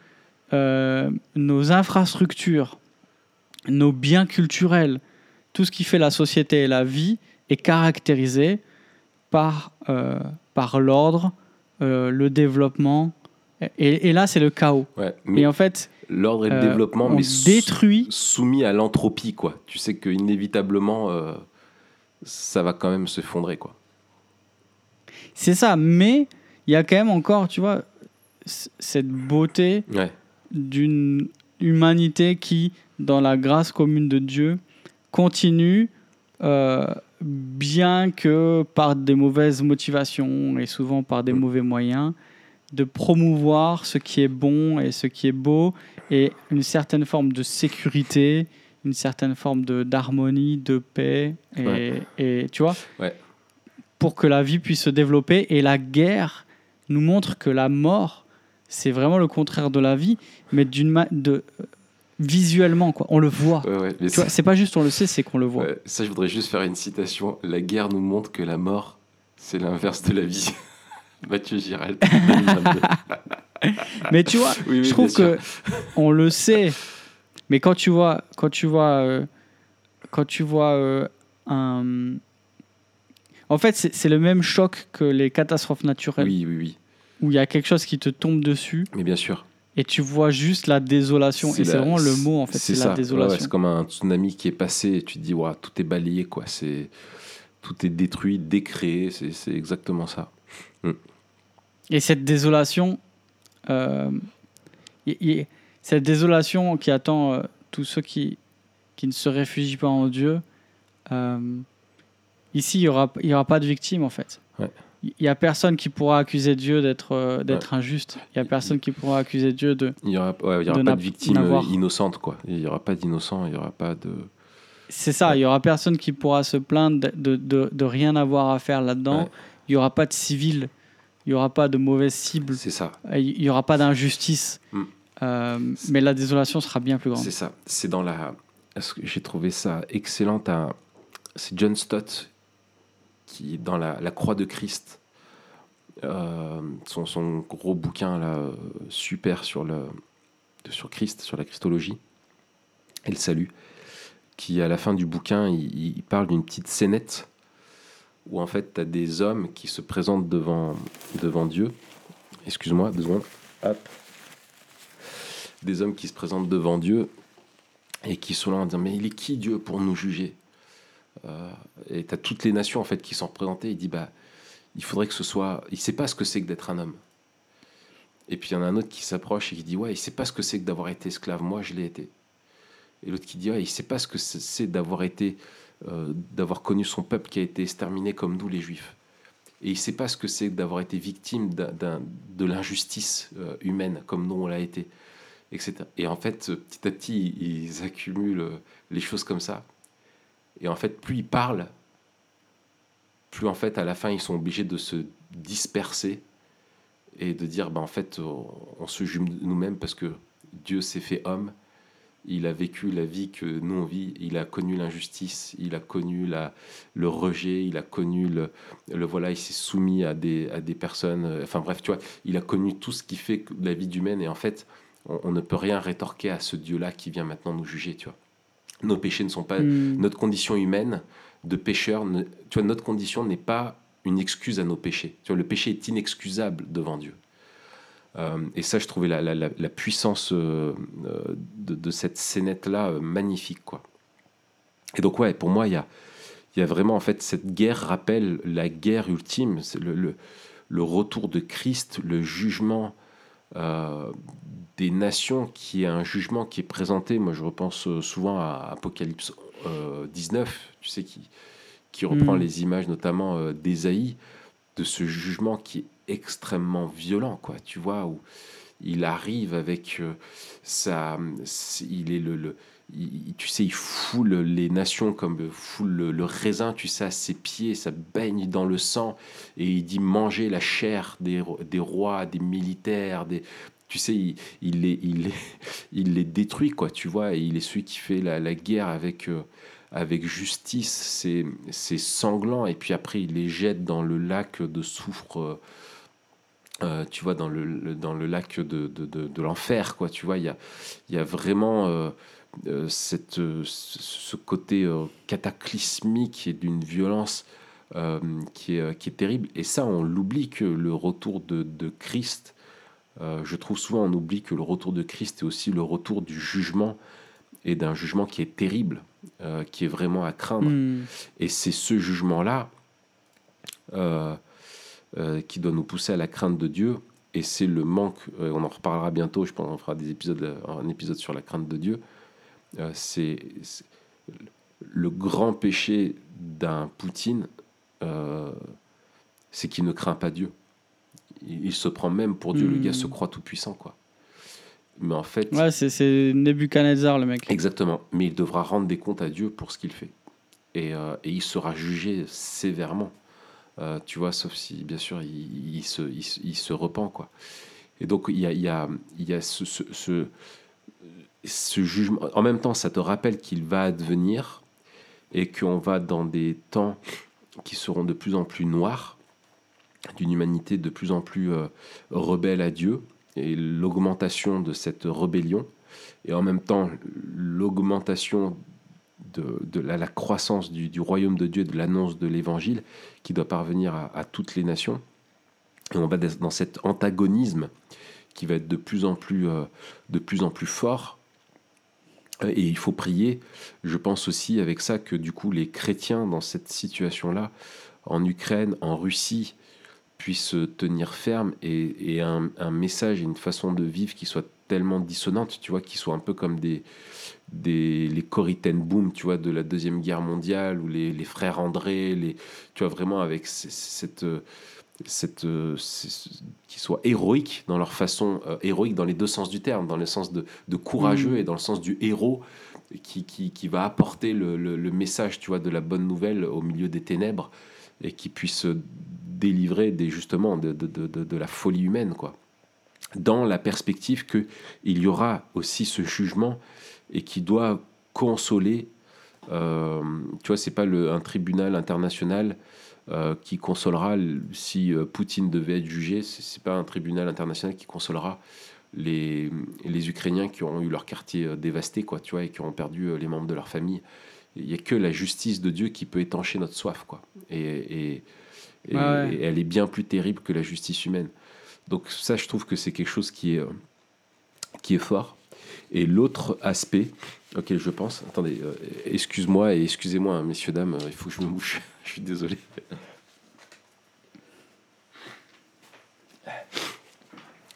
nos infrastructures, nos biens culturels, tout ce qui fait la société et la vie est caractérisé par, euh, par l'ordre, euh, le développement. Et, et là, c'est le chaos. Ouais. Et Mais en fait, l'ordre et le euh, développement, mais détruit. soumis à l'entropie, quoi. Tu sais que inévitablement, ça va quand même se fondrer, quoi. C'est ça, mais il y a quand même encore, tu vois, cette beauté Ouais. d'une humanité qui, dans la grâce commune de Dieu, continue, euh, bien que par des mauvaises motivations et souvent par des mauvais moyens, de promouvoir ce qui est bon et ce qui est beau et une certaine forme de sécurité, une certaine forme de d'harmonie, de paix et, Ouais. et tu vois, Ouais. pour que la vie puisse se développer et la guerre nous montre que la mort c'est vraiment le contraire de la vie, mais d'une de visuellement quoi, on le voit. Ouais, ouais. C'est pas juste on le sait, c'est qu'on le voit. ouais, ça, je voudrais juste faire une citation. La guerre nous montre que la mort, c'est l'inverse de la vie. Mathieu Girald. 2022. Mais tu vois, Oui, oui, je trouve que on le sait, mais quand tu vois, quand tu vois, euh, quand tu vois euh, un, en fait, c'est c'est le même choc que les catastrophes naturelles, Oui, oui, oui. où il y a quelque chose qui te tombe dessus Mais bien sûr. Et tu vois juste la désolation. C'est Et c'est vraiment le mot en fait, c'est la Ouais, ouais, désolation. c'est comme un tsunami qui est passé et tu te dis, Ouah, tout est balayé, quoi. C'est tout est détruit, décréé. C'est c'est exactement ça. Et cette désolation, euh, y- y- cette désolation qui attend euh, tous ceux qui, qui ne se réfugient pas en Dieu, euh, ici, il n'y aura, y aura pas de victimes, en fait. Ouais. Il n'y a personne qui pourra accuser Dieu d'être euh, d'être injuste. Il n'y a personne qui pourra accuser Dieu de. Il n'y aura, ouais, il y aura de pas de victime innocente, quoi. Il n'y aura pas d'innocent, il n'y aura pas de. C'est ça, il n'y aura personne qui pourra se plaindre de, de, rien avoir à faire là-dedans. Il n'y aura pas de civil, il n'y aura pas de mauvaise cible, C'est ça, il n'y aura pas d'injustice. Mm. Euh, mais la désolation sera bien plus grande. c'est ça. C'est dans la. J'ai trouvé ça excellent. C'est John Stott qui, dans la, Croix de Christ, euh, son, son gros bouquin euh, super sur, le, sur Christ, sur la Christologie, et le salut, qui à la fin du bouquin, il, parle d'une petite scénette où en fait tu as des hommes qui se présentent devant, devant Dieu. Excuse-moi, deux secondes. Hop. Des hommes qui se présentent devant Dieu et qui sont là en disant Mais il est qui Dieu pour nous juger? Et tu as toutes les nations en fait qui sont représentées. Il dit Bah, il faudrait que ce soit. Il sait pas ce que c'est que d'être un homme. Et puis il y en a un autre qui s'approche et qui dit Ouais, il sait pas ce que c'est que d'avoir été esclave. Moi, je l'ai été. Et l'autre qui dit Ouais, il sait pas ce que c'est- d'avoir été. euh, d'avoir connu son peuple qui a été exterminé comme nous, les juifs. Et il sait pas ce que c'est d'avoir été victime d'un- de l'injustice euh, humaine comme nous on l'a été, etc. Et en fait, euh, petit à petit, ils, accumulent euh, les choses comme ça. Et en fait, plus ils parlent, plus en fait, à la fin, ils sont obligés de se disperser et de dire, bah, en fait, on, se juge nous-mêmes parce que Dieu s'est fait homme. Il a vécu la vie que nous on vit. Il a connu l'injustice. Il a connu la, le rejet. Il a connu le, le voilà. Il s'est soumis à des, à des personnes. Enfin bref, tu vois, il a connu tout ce qui fait la vie humaine. Et en fait, on, on ne peut rien rétorquer à ce Dieu-là qui vient maintenant nous juger. Tu vois, nos péchés ne sont pas Mm. notre condition humaine de pécheur, ne- tu vois, notre condition n'est pas une excuse à nos péchés. Tu vois, le péché est inexcusable devant Dieu. Euh, et ça, je trouvais la, la- la- la puissance euh, euh, de, de cette scénette-là euh, magnifique, quoi. Et donc, ouais, pour moi, il y a, y a vraiment, en fait, cette guerre rappelle la guerre ultime, c'est le, le, le retour de Christ, le jugement des nations, qui est un jugement qui est présenté, moi je repense euh, souvent à Apocalypse euh, 19, tu sais, qui, qui reprend Mm. les images notamment euh, d'Ésaïe, de ce jugement qui est extrêmement violent, quoi, tu vois, où il arrive avec euh, sa... Il est le... le- tu sais, il foule les nations comme foule le, raisin, tu sais, à ses pieds, ça baigne dans le sang, et il dit manger la chair des, des rois, des militaires, des... Tu sais, il, il, les, il, les, il les détruit, quoi, tu vois, et il est celui qui fait la, la guerre avec, euh, avec justice, c'est sanglant, et puis après, il les jette dans le lac de soufre, euh, euh, tu vois, dans le, dans le lac de, de, l'enfer, quoi, tu vois, il y a, y a vraiment... euh, cette, euh, ce côté euh, cataclysmique et d'une violence euh, qui, est, qui est terrible. Et ça, on l'oublie que le retour de, de Christ, euh, je trouve souvent on oublie que le retour de Christ est aussi le retour du jugement et d'un jugement qui est terrible, euh, qui est vraiment à craindre. Mm. Et c'est ce jugement-là qui doit nous pousser à la crainte de Dieu. Et c'est le manque, on en reparlera bientôt, je pense qu'on fera des épisodes, un épisode sur la crainte de Dieu. Euh, c'est le grand péché d'un Poutine, euh, c'est qu'il ne craint pas Dieu. Il, il se prend même pour Dieu, le Hmm. gars se croit tout puissant, quoi. Mais en fait, Ouais, c'est- Nebuchadnezzar, le mec. Exactement, mais il devra rendre des comptes à Dieu pour ce qu'il fait. Et, euh, et il sera jugé sévèrement. Euh, tu vois, sauf si, bien sûr, il, il se, il, se- il se repent, quoi. Et donc, il y a, il y a, il y a ce, ce, ce, ce. En même temps, ça te rappelle qu'il va advenir et qu'on va dans des temps qui seront de plus en plus noirs, d'une humanité de plus en plus euh, rebelle à Dieu, et l'augmentation de cette rébellion, et en même temps l'augmentation de, de la, la croissance du, du royaume de Dieu, de l'annonce de l'évangile, qui doit parvenir à, toutes les nations. Et on va dans cet antagonisme qui va être de plus en plus, euh, de plus, en plus fort. Et il faut prier, je pense aussi avec ça que du coup les chrétiens dans cette situation-là, en Ukraine, en Russie, puissent tenir ferme et, un, message et une façon de vivre qui soit tellement dissonante, tu vois, qui soit un peu comme des, les Corrie ten Boom, tu vois, de la deuxième guerre mondiale ou les, frères André, les, tu vois vraiment avec cette euh, cette, euh, c'est- qui soient héroïques dans leur façon, euh, héroïque dans les deux sens du terme, dans le sens de, de courageux Mhm. et dans le sens du héros qui, qui, qui va apporter le, le- le message, tu vois, de la bonne nouvelle au milieu des ténèbres et qui puisse délivrer des, justement de, de, de, de- de la folie humaine, quoi. Dans la perspective que il y aura aussi ce jugement et qui doit consoler. euh, tu vois, c'est pas le, un tribunal international euh, qui consolera si euh, Poutine devait être jugé. C'est c'est pas un tribunal international qui consolera les, les Ukrainiens qui ont eu leur quartier euh, dévasté, quoi, tu vois, et qui ont perdu les membres de leur famille. Il n'y a que la justice de Dieu qui peut étancher notre soif, quoi. Et, et- et- Ouais, ouais. et elle est bien plus terrible que la justice humaine. Donc ça, je trouve que c'est quelque chose qui est, qui est fort. Et l'autre aspect auquel je pense, attendez, excuse-moi et excusez-moi, hein, messieurs, dames, il faut que je me mouche, je suis désolé.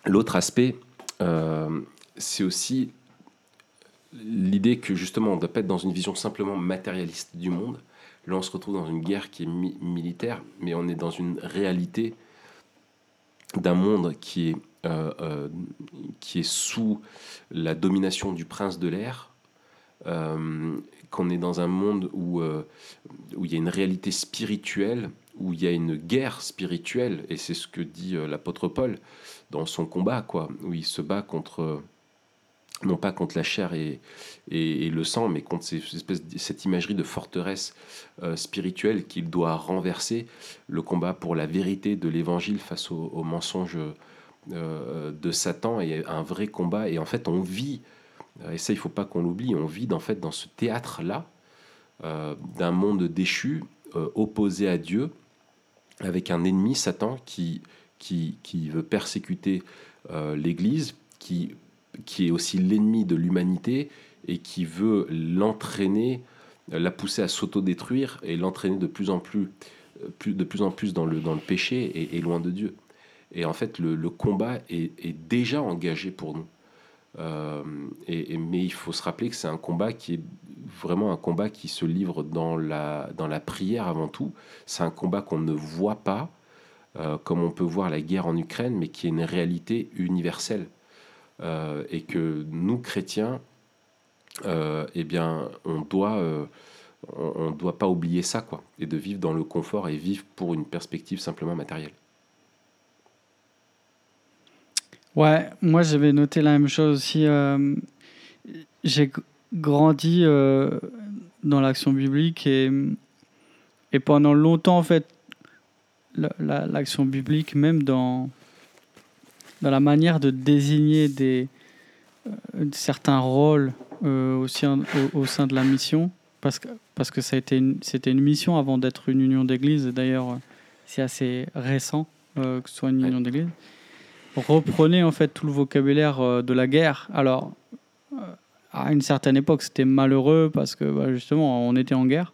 L'autre aspect, euh, c'est aussi l'idée que justement on ne doit pas être dans une vision simplement matérialiste du monde. Là, on se retrouve dans une guerre qui est mi- militaire, mais on est dans une réalité d'un monde qui est, euh, euh, qui est sous la domination du prince de l'air, qu'on est dans un monde où, euh, où il y a une réalité spirituelle, où il y a une guerre spirituelle, et c'est ce que dit euh, l'apôtre Paul dans son combat, quoi, où il se bat contre, euh, non pas contre la chair et, et, le sang, mais contre ces, espèces, cette imagerie de forteresse spirituelle qu'il doit renverser, le combat pour la vérité de l'évangile face au, au mensonge euh, de Satan, et un vrai combat, et en fait on vit, et ça il faut pas qu'on l'oublie, on vit en fait dans ce théâtre-là, euh, d'un monde déchu, euh, opposé à Dieu, avec un ennemi, Satan, qui, veut persécuter euh, l'Église, qui, est aussi l'ennemi de l'humanité et qui veut l'entraîner, euh, la pousser à s'autodétruire et l'entraîner de plus en plus, euh, de plus en plus dans le, péché et, loin de Dieu. Et en fait, le, combat est déjà engagé pour nous. Euh, et, mais il faut se rappeler que c'est un combat qui est vraiment un combat qui se livre dans la, dans la prière avant tout. C'est un combat qu'on ne voit pas, euh, comme on peut voir la guerre en Ukraine, mais qui est une réalité universelle. Euh, et que nous, chrétiens, eh bien, on doit, on, on doit pas oublier ça, quoi, et de vivre dans le confort et vivre pour une perspective simplement matérielle. Ouais, moi j'avais noté la même chose aussi. euh, j'ai grandi euh, dans l'action biblique et, et pendant longtemps, en fait, la- la- l'action biblique, même dans, dans la manière de désigner des, euh, certains rôles euh, au, sein, au, au sein de la mission, parce que, parce que ça a été une- c'était une mission avant d'être une union d'église. D'ailleurs, c'est assez récent que ce soit une union d'église reprenait en fait tout le vocabulaire euh, de la guerre. Alors, euh, à une certaine époque, c'était malheureux parce que bah, justement, on était en guerre.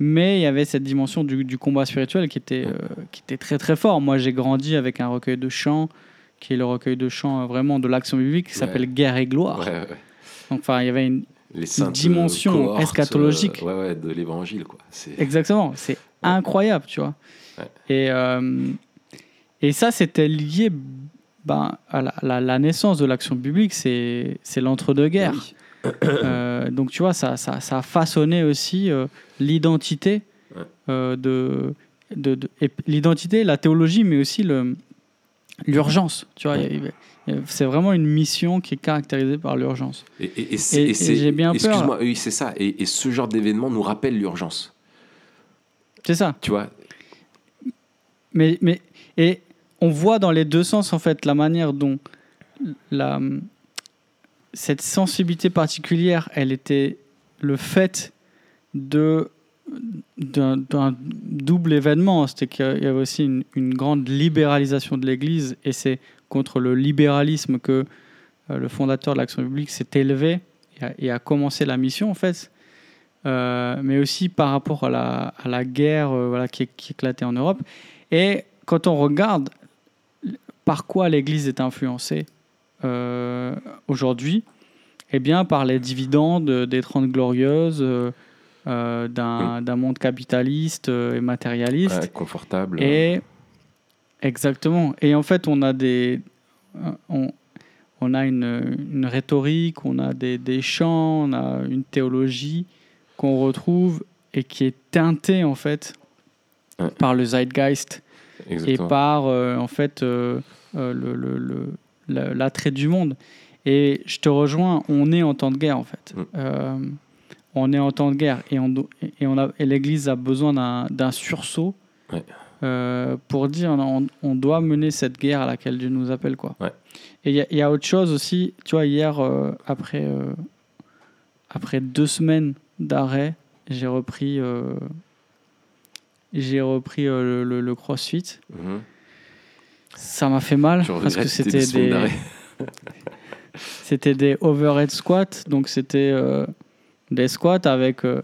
Mais il y avait cette dimension du, du combat spirituel qui était, euh, qui était très très fort. Moi, j'ai grandi avec un recueil de chants, qui est le recueil de chants euh, vraiment de l'action biblique, qui Ouais. s'appelle Guerre et gloire. Ouais, ouais, ouais. Donc, enfin, il y avait une. Les dimension cohortes, eschatologique. euh, de l'évangile, quoi. Exactement, c'est incroyable, tu vois. Et, et ça, c'était lié ben, à la, la- la naissance de l'action biblique, c'est l'entre-deux-guerres. Oui. Euh, donc, tu vois, ça, ça, ça a façonné aussi euh, l'identité euh, de, de, de- et l'identité, la théologie, mais aussi l'urgence. Tu vois, c'est vraiment une mission qui est caractérisée par l'urgence. Et, et- j'ai bien peur. Excuse-moi, oui, c'est ça. Et ce genre d'événement nous rappelle l'urgence. C'est ça. Tu vois? Mais, mais, et on voit dans les deux sens, en fait, la manière dont cette sensibilité particulière, elle était le fait d'un double événement. C'était qu'il y avait aussi une, grande libéralisation de l'Église, et c'est contre le libéralisme que euh, le fondateur de l'Action publique s'est élevé et a, commencé la mission, en fait. Euh, mais aussi par rapport à la, à la guerre euh, voilà, qui, qui éclatait en Europe. Et quand on regarde par quoi l'Église est influencée euh, aujourd'hui, eh bien par les dividendes des Trente Glorieuses, euh, euh, d'un monde capitaliste et matérialiste. Ouais, Confortable. Et Exactement. Et en fait, on a des, on, on a une, une, rhétorique, on a des, des, chants, on a une théologie qu'on retrouve et qui est teintée en fait Ouais. par le zeitgeist Exactement. et par euh, en fait euh, euh, le- le- le- le- l'attrait du monde. Et je te rejoins, on est en temps de guerre en fait. Mm. Euh, on est en temps de guerre et, on, et, on a, et l'Église a besoin d'un, sursaut Ouais. euh, pour dire on, on doit mener cette guerre à laquelle Dieu nous appelle. Quoi. Ouais. Et il y, a- il y a autre chose aussi, tu vois, hier, euh, après, après deux semaines d'arrêt, j'ai repris, j'ai repris le, le- le crossfit. Mhm. Ça m'a fait mal parce que c'était des, c'était des overhead squats, donc c'était euh, des squats avec euh,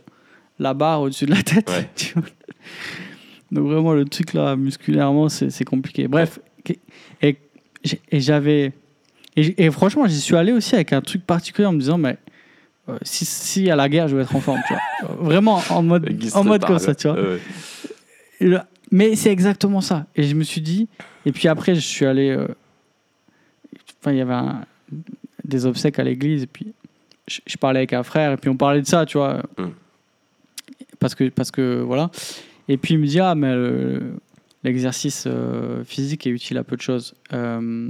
la barre au-dessus de la tête. Ouais. donc vraiment le truc là musculairement c'est compliqué. Bref, et, j'avais et, franchement j'y suis allé aussi avec un truc particulier en me disant mais euh, si, si à la guerre je vais être en forme, tu vois. Vraiment en mode en mode comme ça, tu vois. Ouais, ouais. Et là- mais c'est exactement ça. Et je me suis dit, et puis après, je suis allé. euh, Enfin, il y avait un- des obsèques à l'église, et puis je, je parlais avec un frère, et puis on parlait de ça, tu vois. Mm. Parce, que, parce que, voilà. Et puis il me dit, ah, mais l'exercice euh, physique est utile à peu de choses. Euh,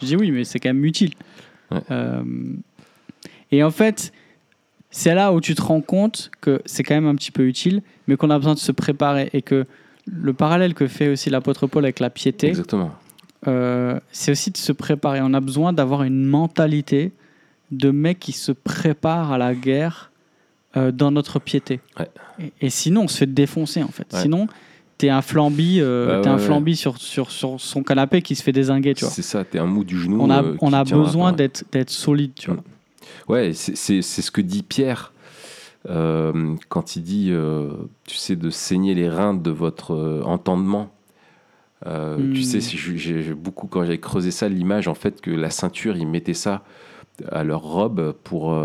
je dis, oui, mais c'est quand même utile. Ouais. Euh, et en fait, c'est là où tu te rends compte que c'est quand même un petit peu utile, mais qu'on a besoin de se préparer et que le parallèle que fait aussi l'apôtre Paul avec la piété, Exactement. euh, c'est aussi de se préparer. On a besoin d'avoir une mentalité de mec qui se prépare à la guerre euh, dans notre piété. Ouais. Et, et sinon, on se fait défoncer en fait. Ouais. Sinon, t'es un flambi, euh, Ouais, t'es un ouais, flambi sur, sur, sur son canapé qui se fait désinguer, tu vois. C'est ça, t'es un mou du genou. On a, on a besoin d'être solide, tu vois. Ouais, c'est ce que dit Pierre euh, quand il dit, euh, tu sais, de saigner les reins de votre euh, entendement. Euh, Hmm. Tu sais, j'ai beaucoup, quand j'ai creusé ça, l'image, en fait, que la ceinture, ils mettaient ça à leur robe pour,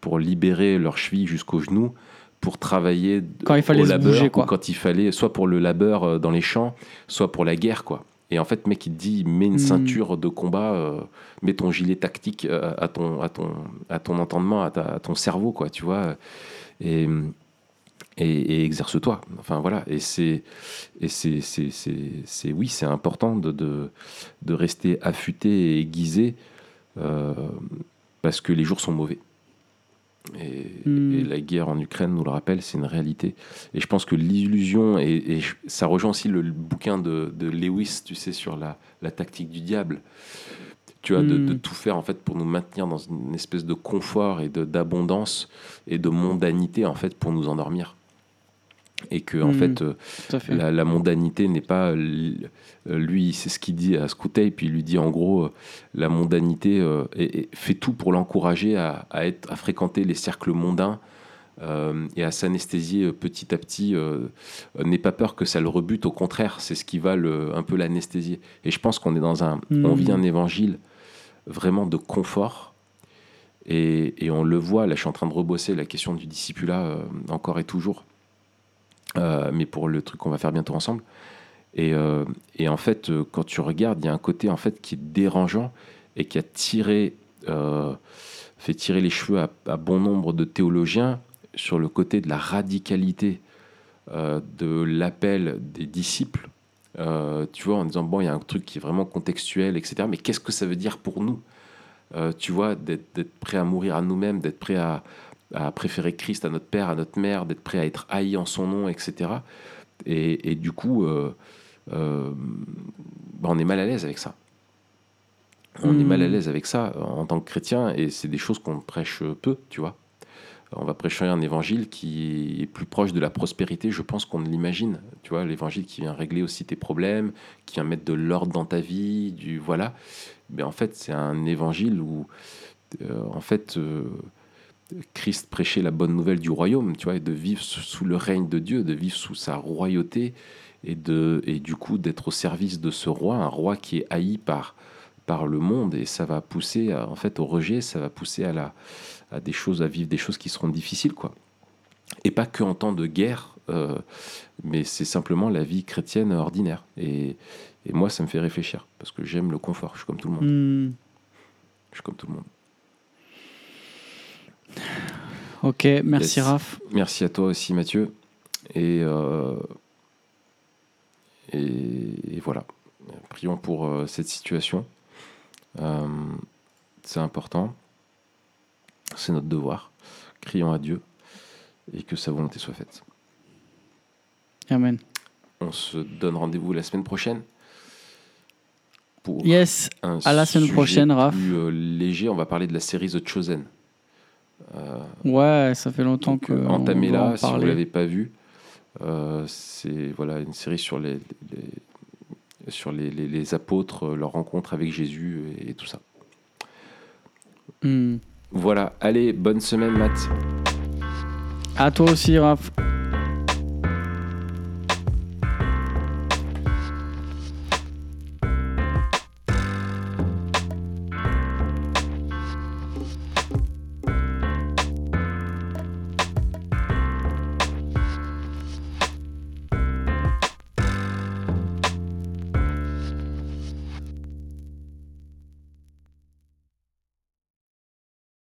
pour libérer leurs chevilles jusqu'aux genoux, pour travailler Quand il fallait au labeur, bouger, ou quoi. quand il fallait, soit pour le labeur dans les champs, soit pour la guerre, quoi. Et en fait, mec, il te dit, mets une Hmm. ceinture de combat, euh, mets ton gilet tactique euh, à ton, à ton, à ton entendement, à, ta- à ton cerveau, quoi, tu vois. Et, et, et exerce-toi. Enfin, voilà. Et c'est, et c'est, c'est, c'est, c'est- oui, c'est important de, de, de rester affûté et aiguisé euh, parce que les jours sont mauvais. Et, Hmm. et la guerre en Ukraine nous le rappelle, c'est une réalité. Et je pense que l'illusion, et, ça rejoint aussi le, le bouquin de, de Lewis, tu sais, sur la, la tactique du diable. Tu vois, de, Hmm. de tout faire en fait pour nous maintenir dans une espèce de confort et d'abondance et de mondanité en fait pour nous endormir. Et que en Hmm. fait, euh, fait. la, la mondanité n'est pas euh, lui, c'est ce qu'il dit à Scoutet, puis il lui dit en gros, euh, la mondanité euh, et- et fait tout pour l'encourager à, à être, à fréquenter les cercles mondains euh, et à s'anesthésier petit à petit. euh, N'aie pas peur que ça le rebute, au contraire, c'est ce qui va le, un peu l'anesthésier. Et je pense qu'on est dans un, on vit un évangile vraiment de confort. Et, et on le voit, là je suis en train de rebosser la question du discipulat encore et toujours, mais pour le truc qu'on va faire bientôt ensemble. Et, euh, en fait, euh, quand tu regardes, il y a un côté en fait qui est dérangeant et qui a tiré, euh, fait tirer les cheveux à, bon nombre de théologiens sur le côté de la radicalité euh, de l'appel des disciples. Euh, tu vois, en disant bon, il y a un truc qui est vraiment contextuel, etc. Mais qu'est-ce que ça veut dire pour nous? Euh, Tu vois, d'être prêt à mourir à nous-mêmes, d'être prêt à, à préférer Christ à notre père, à notre mère, d'être prêt à être haï en son nom, etc. Et, du coup, euh, euh, bah, on est mal à l'aise avec ça. On est mal à l'aise avec ça en tant que chrétien, et c'est des choses qu'on prêche peu, tu vois. On va prêcher un évangile qui est plus proche de la prospérité, je pense qu'on ne l'imagine. Tu vois, l'évangile qui vient régler aussi tes problèmes, qui vient mettre de l'ordre dans ta vie, du voilà. Mais en fait, c'est un évangile où, euh, en fait, Christ prêchait la bonne nouvelle du royaume, tu vois, et de vivre sous le règne de Dieu, de vivre sous sa royauté, et, de, et du coup d'être au service de ce roi, un roi qui est haï par, par le monde, et ça va pousser à- en fait au rejet, ça va pousser à, la, à des choses, à vivre des choses qui seront difficiles, quoi. Et pas que en temps de guerre, euh, mais c'est simplement la vie chrétienne ordinaire. Et, Et moi, ça me fait réfléchir parce que j'aime le confort. Je suis comme tout le monde. Hmm. Je suis comme tout le monde. Ok, merci Yes. Raph. Merci à toi aussi, Mathieu. Et, euh, et, et voilà. Prions pour euh, cette situation. Euh, c'est important. C'est notre devoir. Crions à Dieu et que sa volonté soit faite. Amen. On se donne rendez-vous la semaine prochaine pour Yes, un à la semaine prochaine, Raph. plus léger. On va parler de la série The Chosen. Euh, ouais, ça fait longtemps que. entamez-la en si vous parler. l'avez pas vu. Euh, c'est voilà une série sur les, les- sur les, les- les apôtres, euh, leur rencontre avec Jésus et, et tout ça. Hmm. Voilà, allez, bonne semaine Matt. À toi aussi, Raph.